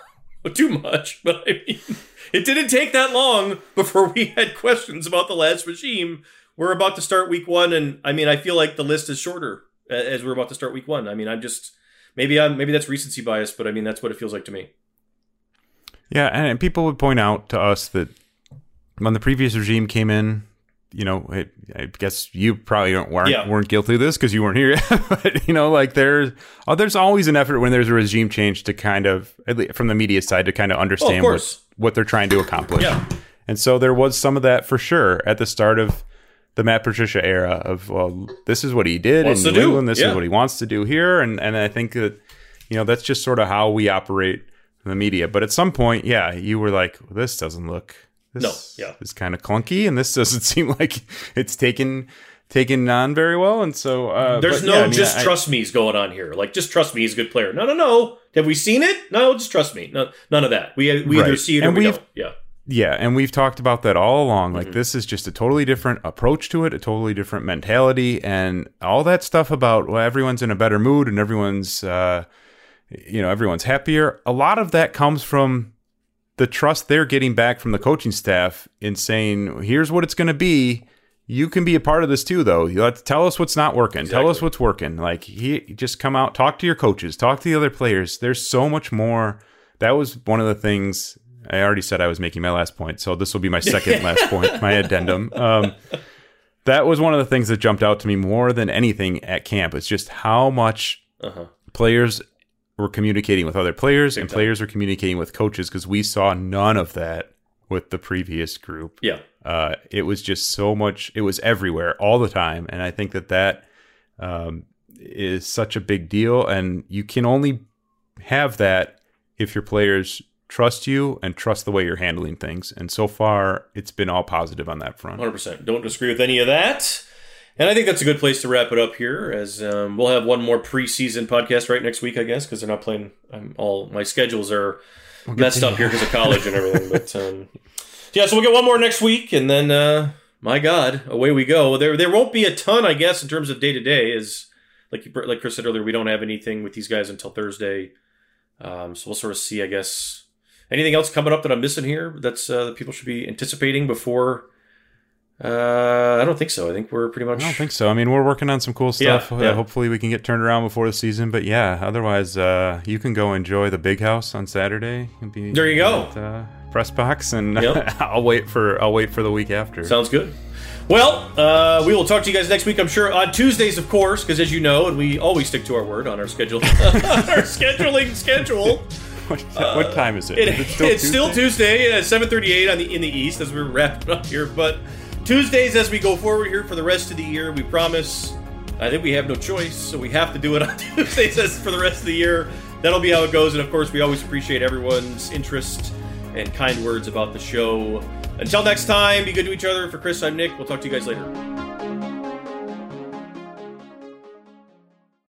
[laughs] too much, but I mean, it didn't take that long before we had questions about the last regime. We're about to start week one, and I mean, I feel like the list is shorter as we're about to start week one. I mean, I'm just maybe I'm maybe that's recency bias, but I mean that's what it feels like to me. Yeah, and people would point out to us that when the previous regime came in, you know, it, I guess you probably don't, weren't, Yeah. weren't guilty of this because you weren't here [laughs] yet. but you know, like there's oh, there's always an effort when there's a regime change to kind of at least from the media side to kind of understand what, course. what they're trying to accomplish. Yeah. And so there was some of that for sure at the start of the Matt Patricia era of well, this is what he did Wants in New. England, this Yeah. is what he wants to do here, and and I think that you know that's just sort of how we operate in the media. But at some point, yeah, you were like, well, this doesn't look this No, yeah. is kind of clunky, and this doesn't [laughs] seem like it's taken taken on very well, and so uh, There's no yeah, I mean, just I- trust me's going on here. Like just trust me, he's a good player. No, no, no. Have we seen it? No, just trust me. No, none of that. We we either see it or And we we've- don't. Yeah. Yeah, and we've talked about that all along. Mm-hmm. Like this is just a totally different approach to it, a totally different mentality, and all that stuff about well, everyone's in a better mood and everyone's, uh, you know, everyone's happier. A lot of that comes from the trust they're getting back from the coaching staff in saying, "Here's what it's going to be." You can be a part of this too, though. You let tell us what's not working. Tell us what's working. Like he just come out, talk to your coaches, talk to the other players. There's so much more. That was one of the things I already said I was making my last point, so this will be my second last [laughs] point, my addendum. Um, that was one of the things that jumped out to me more than anything at camp. It's just how much Uh-huh. players were communicating with other players and players were communicating with coaches because we saw none of that with the previous group. Yeah. Uh, it was just so much. It was everywhere all the time, and I think that that um, is such a big deal. And you can only have that if your players trust you and trust the way you're handling things. And so far, it's been all positive on that front. 100%. Don't disagree with any of that. And I think that's a good place to wrap it up here, as um, we'll have one more preseason podcast right next week, I guess, because they're not playing. I'm all my schedules are messed up here because of college and everything. [laughs] But um, yeah, so we'll get one more next week, and then uh, my God, away we go. There, there won't be a ton, I guess, in terms of day to day. Is like you, like Chris said earlier, we don't have anything with these guys until Thursday. Um, so we'll sort of see, I guess. Anything else coming up that I'm missing here that's uh, that people should be anticipating before? Uh, I don't think so. I think we're pretty much. I don't think so. I mean, we're working on some cool stuff. Uh, yeah. hopefully, we can get turned around before the season. But yeah, otherwise, uh, you can go enjoy the big house on Saturday. and be There you go. Uh, press box, and Yep. [laughs] I'll wait for I'll wait for the week after. Sounds good. Well, uh, we will talk to you guys next week, I'm sure, on Tuesdays, of course, because as you know, and we always stick to our word on our schedule, [laughs] our scheduling schedule. [laughs] what, what time is it? It- Is it's still Tuesday at 7:38 on the in the East as we're wrapping up here. But Tuesdays, as we go forward here for the rest of the year, we promise. I think we have no choice, so we have to do it on [laughs] Tuesdays as for the rest of the year. That'll be how it goes, and of course, we always appreciate everyone's interest and kind words about the show. Until next time, be good to each other. For Chris, I'm Nick. We'll talk to you guys later.